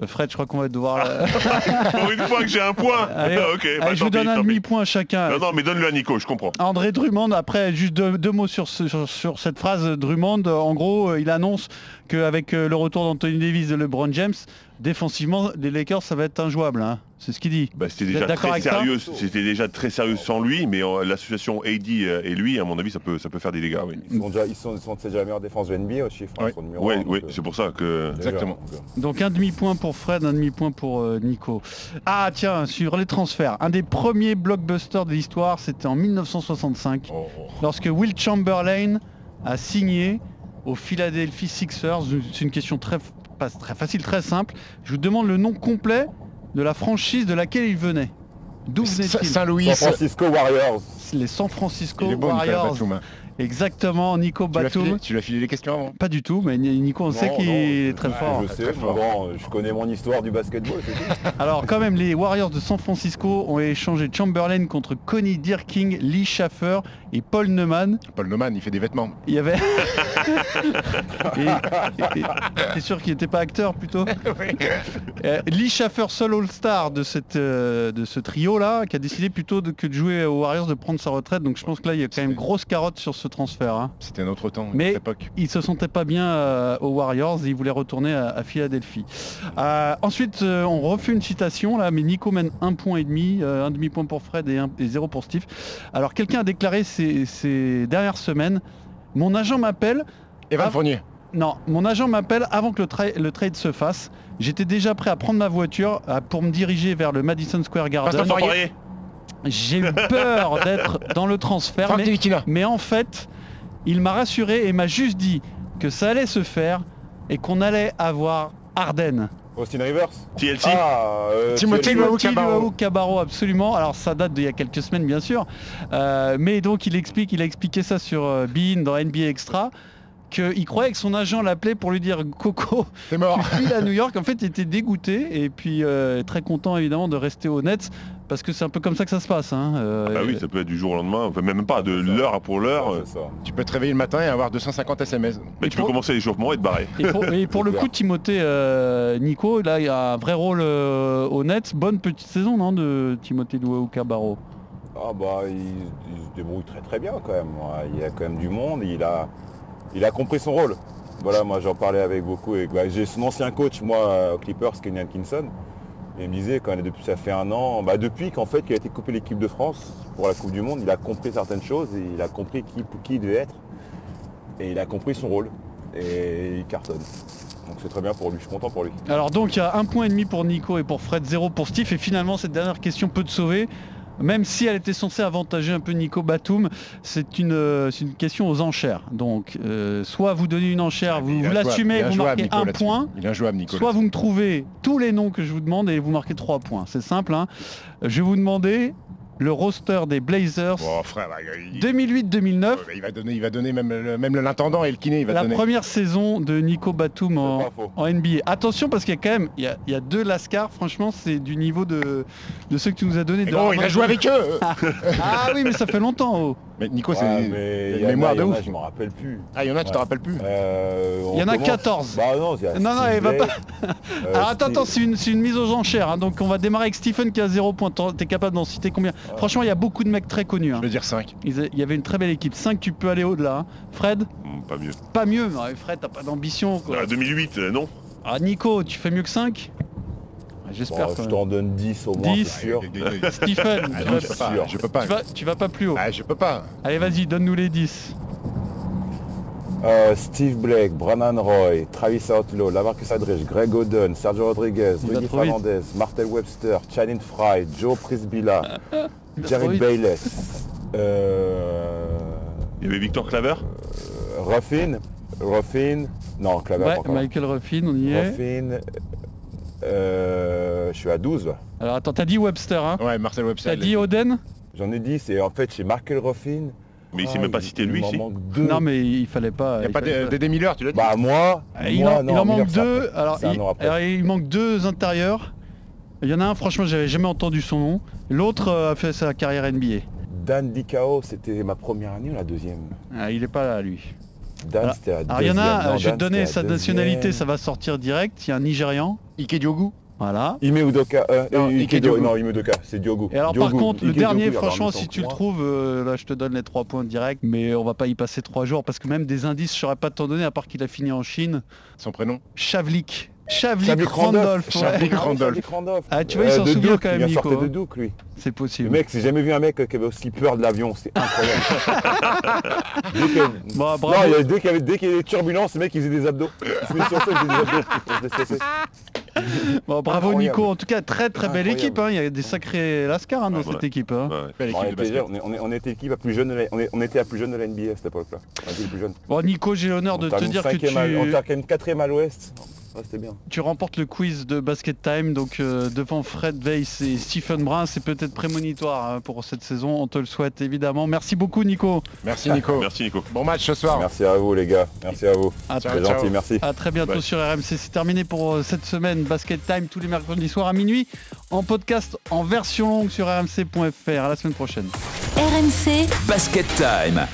Speaker 5: Euh, Fred, je crois qu'on va devoir. euh, [LAUGHS]
Speaker 11: Pour une fois que j'ai un point. [LAUGHS]
Speaker 5: Allez,
Speaker 11: bah,
Speaker 5: allez, je vous donne
Speaker 11: pis,
Speaker 5: un demi-point chacun.
Speaker 11: Non, non, mais donne-le à Nico, je comprends.
Speaker 5: André Drummond, après juste deux, deux mots sur, ce- sur, sur cette phrase, Drummond, en gros, euh, il annonce qu'avec le retour d'Anthony Davis et LeBron James, défensivement, les Lakers, ça va être injouable. hein. C'est ce qu'il dit.
Speaker 11: Bah, c'était déjà très
Speaker 5: avec ça?
Speaker 11: sérieux. C'était déjà très sérieux sans lui, mais euh, l'association AD euh, et lui, à mon avis, ça peut, ça peut faire des dégâts. Oui.
Speaker 6: Ils sont déjà, ils sont, ils sont déjà la meilleure défense de NBA au chiffre. hein, euh,
Speaker 11: c'est pour ça que.
Speaker 6: déjà,
Speaker 7: Exactement.
Speaker 6: donc, euh,
Speaker 5: Donc un demi-point pour Fred, un demi-point pour euh, Nico. Ah tiens, sur les transferts, un des premiers blockbusters de l'histoire, c'était en 1965,
Speaker 7: Oh,
Speaker 5: lorsque Will Chamberlain a signé au Philadelphia Sixers. C'est une question très, pas très facile, très simple. Je vous demande le nom complet de la franchise de laquelle il venait. D'où venait-il
Speaker 7: Saint-Louis,
Speaker 6: San Francisco Warriors.
Speaker 5: Les San Francisco
Speaker 7: il est bon, Nicolas
Speaker 5: Warriors.
Speaker 7: Batum. hein.
Speaker 5: Exactement, Nico Batum.
Speaker 7: Tu lui as filé les questions avant
Speaker 5: Pas du tout, mais Nico, on sait qu'il est très fort.
Speaker 6: Je sais,
Speaker 7: Très fort.
Speaker 6: bon, je connais mon histoire du basketball, c'est tout. [LAUGHS]
Speaker 5: Alors quand même, les Warriors de San Francisco ont échangé Chamberlain contre Connie Dirking, Lee Schaffer et Paul Neumann.
Speaker 7: Paul Neumann, il fait des vêtements.
Speaker 5: Il y avait... [LAUGHS] et, et- et- T'es sûr qu'il n'était pas acteur plutôt [LAUGHS] Euh, Lee Schaffer, seul All-Star de, cette, euh, de ce trio-là, qui a décidé plutôt de, que de jouer aux Warriors de prendre sa retraite. Donc je pense que là, il y a quand même grosse carotte sur ce transfert. hein.
Speaker 7: C'était un autre temps,
Speaker 5: Mais
Speaker 7: époque.
Speaker 5: il se sentait pas bien euh, aux Warriors, il voulait retourner à, à Philadelphie. Euh, ensuite, on refait une citation là, mais Nico mène un point et demi, un demi point pour Fred et, un, et zéro pour Steve. Alors quelqu'un a déclaré ces, ces dernières semaines, mon agent m'appelle.
Speaker 7: Evan
Speaker 5: av-
Speaker 7: Fournier.
Speaker 5: Non, mon agent m'appelle avant que le, tra- le trade se fasse. J'étais déjà prêt à prendre ma voiture pour me diriger vers le Madison Square Garden. J'ai eu peur [LAUGHS] d'être dans le transfert, mais en fait, il m'a rassuré et m'a juste dit que ça allait se faire et qu'on allait avoir Arden.
Speaker 6: Austin Rivers
Speaker 11: TLC.
Speaker 6: Ah, euh.
Speaker 7: Luau
Speaker 5: Timothy
Speaker 7: Cabarro.
Speaker 5: Absolument. Alors ça date d'il y a quelques semaines, bien sûr. Euh, mais donc il explique, il a expliqué ça sur euh, Bein dans NBA Extra qu'il croyait que son agent l'appelait pour lui dire Coco,
Speaker 7: T'es mort.
Speaker 5: tu files [LAUGHS] à New York. En fait, il était dégoûté et puis euh, très content évidemment de rester au Nets parce que c'est un peu comme ça que ça se passe. hein. Euh,
Speaker 11: Ah bah oui, ça peut être du jour au lendemain, enfin même pas de l'heure pour l'heure.
Speaker 6: Ouais.
Speaker 7: Tu peux te réveiller le matin et avoir 250 SMS.
Speaker 11: Mais tu peux commencer l'échauffement et te barrer.
Speaker 5: Et pour, et pour [LAUGHS] le coup, Timothée euh, Nico, là, il y a un vrai rôle euh, au Nets. Bonne petite saison, non, de Timothée Luau Cabarro.
Speaker 6: Ah bah il, il se débrouille très très bien quand même. Ouais, Il a quand même du monde, il a, il a compris son rôle. Voilà, moi j'en parlais avec beaucoup. Et, bah, J'ai son ancien coach, moi, euh, aux Clippers, Kenny Atkinson. Il me disait quand depuis ça fait un an, bah, depuis qu'en fait qu'il a été coupé l'équipe de France pour la Coupe du Monde, il a compris certaines choses et il a compris qui, qui il devait être. Et il a compris son rôle. Et il cartonne. Donc c'est très bien pour lui, je suis content pour lui.
Speaker 5: Alors donc, il y a un point et demi pour Nico et pour Fred, zéro pour Steve. Et finalement, cette dernière question peut te sauver. Même si elle était censée avantager un peu Nico Batum, c'est une, euh, une question aux enchères. Donc, euh, soit vous donnez une enchère, vous,
Speaker 7: est
Speaker 5: vous l'assumez, vous marquez
Speaker 7: Nico,
Speaker 5: un point.
Speaker 7: Il est injouable, Nico.
Speaker 5: Soit vous me trouvez tous les noms que je vous demande et vous marquez 3 points. C'est simple. hein. Je vais vous demander le roster des Blazers
Speaker 7: Oh frère, bah, il,
Speaker 5: 2008-2009.
Speaker 7: il va donner, il va donner même, même l'intendant et le kiné, il va
Speaker 5: La
Speaker 7: donner.
Speaker 5: première saison de Nico Batum en NBA. Attention parce qu'il y a quand même il y a, il y a deux Lascar. Franchement, c'est du niveau de, de ceux que tu nous as donné.
Speaker 7: Mais
Speaker 5: de
Speaker 7: bon, il a joué avec eux. [LAUGHS]
Speaker 5: Ah oui, mais ça fait longtemps. oh.
Speaker 7: Mais Nico, c'est
Speaker 6: Ouais,
Speaker 7: une
Speaker 6: mais il y en a-
Speaker 7: mémoire
Speaker 6: il y
Speaker 7: de
Speaker 6: en a,
Speaker 7: ouf.
Speaker 6: Je m'en rappelle plus.
Speaker 7: Ah, il y en a, tu
Speaker 6: Ouais.
Speaker 7: te rappelles plus.
Speaker 6: Euh, on
Speaker 5: Il y en a
Speaker 6: commence-
Speaker 5: 14.
Speaker 6: Bah non, il y a
Speaker 5: Non, non,
Speaker 6: Steve
Speaker 5: va pas- [LAUGHS]
Speaker 6: euh,
Speaker 5: Alors attends,
Speaker 6: Steve-
Speaker 5: attends, c'est une, c'est une mise aux enchères. hein. Donc on va démarrer avec Stephen qui a 0 points. T'en- T'es capable d'en citer combien? Franchement, il y a beaucoup de mecs très connus. hein.
Speaker 7: Je veux dire 5.
Speaker 5: Ils a- Il y avait une très belle équipe. 5, tu peux aller au-delà. hein. Fred?
Speaker 11: Hmm, Pas mieux.
Speaker 5: Pas mieux. Ouais, Fred, t'as pas d'ambition. quoi.
Speaker 11: Ah, 2008, euh, non
Speaker 5: Ah, Nico, tu fais mieux que 5 J'espère.
Speaker 6: Bon, je t'en donne 10 au moins,
Speaker 5: 10.
Speaker 6: c'est sûr. [LAUGHS]
Speaker 5: Stephen,
Speaker 7: Ah,
Speaker 5: tu
Speaker 7: non,
Speaker 5: vas-
Speaker 7: je peux pas.
Speaker 6: sûr.
Speaker 7: Je peux pas.
Speaker 5: tu vas, tu vas pas plus haut.
Speaker 7: Ah, je peux pas.
Speaker 5: Allez, vas-y, donne-nous les 10.
Speaker 6: Euh, Steve Blake, Brannan Roy, Travis Outlaw, Lamarcus Aldridge, Greg Oden, Sergio Rodriguez, Rudy. Fernandez, Martel Webster, Channing Fry, Joe Prisbilla, [LAUGHS] Jared. Bayless, [LAUGHS] euh,
Speaker 11: Il y avait Victor Claver?
Speaker 6: Euh, Ruffin, Ruffin, non, Claver
Speaker 5: Ouais. Michael Ruffin, on y est.
Speaker 6: Ruffin, euh, je suis à 12 là.
Speaker 5: Alors attends, t'as dit Webster, hein
Speaker 7: Ouais, Marcel Webster.
Speaker 5: T'as dit Oden
Speaker 6: J'en ai 10 et en fait chez Michael Ruffin.
Speaker 11: Mais il s'est
Speaker 6: ah,
Speaker 11: même pas cité lui,
Speaker 6: deux.
Speaker 5: Non, mais il fallait pas.
Speaker 7: Il n'y a
Speaker 5: il
Speaker 7: pas Dédé Miller, tu l'as dit
Speaker 6: Bah moi,
Speaker 5: Ah, il,
Speaker 6: moi,
Speaker 5: en,
Speaker 6: non,
Speaker 5: il en
Speaker 6: Miller,
Speaker 5: manque
Speaker 6: c'est
Speaker 5: deux.
Speaker 6: C'est
Speaker 5: il, alors, il manque deux intérieurs. Il y en a un, franchement, j'avais jamais entendu son nom. L'autre euh, a fait sa carrière NBA.
Speaker 6: Dan Dicao, c'était ma première année ou la deuxième?
Speaker 5: Ah, il est pas là, lui.
Speaker 6: Dan,
Speaker 5: Alors,
Speaker 6: c'était la
Speaker 5: alors, il y en a,
Speaker 6: Non,
Speaker 5: euh, je vais te donner sa nationalité, ça va sortir direct. Il y a un Nigérian.
Speaker 7: Ike Diogu
Speaker 5: Voilà.
Speaker 6: Ime Udoka, euh,
Speaker 7: Non,
Speaker 6: euh,
Speaker 7: Ike
Speaker 6: Ike Diogu.
Speaker 7: Diogu.
Speaker 6: Non, Ime Udoka, c'est Diogo.
Speaker 5: Et alors par contre, le
Speaker 6: Ike
Speaker 5: dernier,
Speaker 6: Diogu,
Speaker 5: franchement, si tu le trouves, euh, là je te donne les trois points directs, mais on va pas y passer trois jours parce que même des indices, je saurais pas t'en donner à part qu'il a fini en Chine.
Speaker 7: Son prénom?
Speaker 5: Chavlik. Chavlik
Speaker 6: Chavlik
Speaker 5: Randolph.
Speaker 6: Randolph.
Speaker 5: ouais.
Speaker 7: Chavlik
Speaker 6: Ah
Speaker 7: Randolph.
Speaker 6: Chavlik Randolph.
Speaker 5: Ah, tu vois, il s'en
Speaker 6: de
Speaker 5: souvient quand même, Nico,
Speaker 6: de. Duke, lui.
Speaker 5: C'est
Speaker 6: Le
Speaker 5: possible.
Speaker 6: mec, j'ai jamais vu un mec qui avait aussi peur de l'avion, c'est incroyable. [LAUGHS] dès que-
Speaker 5: Bon,
Speaker 6: non,
Speaker 5: bravo.
Speaker 6: il y a- dès qu'il y avait, dès qu'il y avait des turbulences, le mec il faisait des abdos. Il se met sur ça, il faisait des abdos. [LAUGHS] Il se.
Speaker 5: Bon, bravo
Speaker 6: Incroyable.
Speaker 5: Nico, en tout cas très très belle
Speaker 6: Incroyable.
Speaker 5: équipe, hein. il y a des sacrés lascars hein, dans
Speaker 11: Ouais,
Speaker 5: cette équipe. hein.
Speaker 11: Ouais, ouais.
Speaker 7: Belle
Speaker 6: On
Speaker 7: équipe de
Speaker 6: était,
Speaker 7: basket.
Speaker 6: on, est- on est- on était l'équipe la plus jeune de la, on, est- on était la plus jeune de la NBA à cette époque-là. On était les plus jeunes.
Speaker 5: Bon Nico, j'ai l'honneur de
Speaker 6: On
Speaker 5: te
Speaker 6: termine
Speaker 5: dire que
Speaker 6: cinquième à- On
Speaker 5: tu,
Speaker 6: termine quatrième à l'ouest. Ouais, c'était bien.
Speaker 5: tu remportes le quiz de Basket Time, donc euh, devant Fred Weiss et Stephen Brun, c'est peut-être prémonitoire hein, pour cette saison, on te le souhaite évidemment. Merci beaucoup Nico.
Speaker 7: Merci Nico.
Speaker 11: Merci Nico.
Speaker 7: Bon match ce soir.
Speaker 6: Merci à vous les gars. Merci à vous.
Speaker 5: À très,
Speaker 7: ciao.
Speaker 6: gentil, merci.
Speaker 5: à très bientôt sur RMC. C'est terminé pour euh, cette semaine Basket Time tous les mercredis soirs à minuit en podcast en version longue sur rmc.fr. À la semaine prochaine.
Speaker 16: RMC
Speaker 17: Basket Time.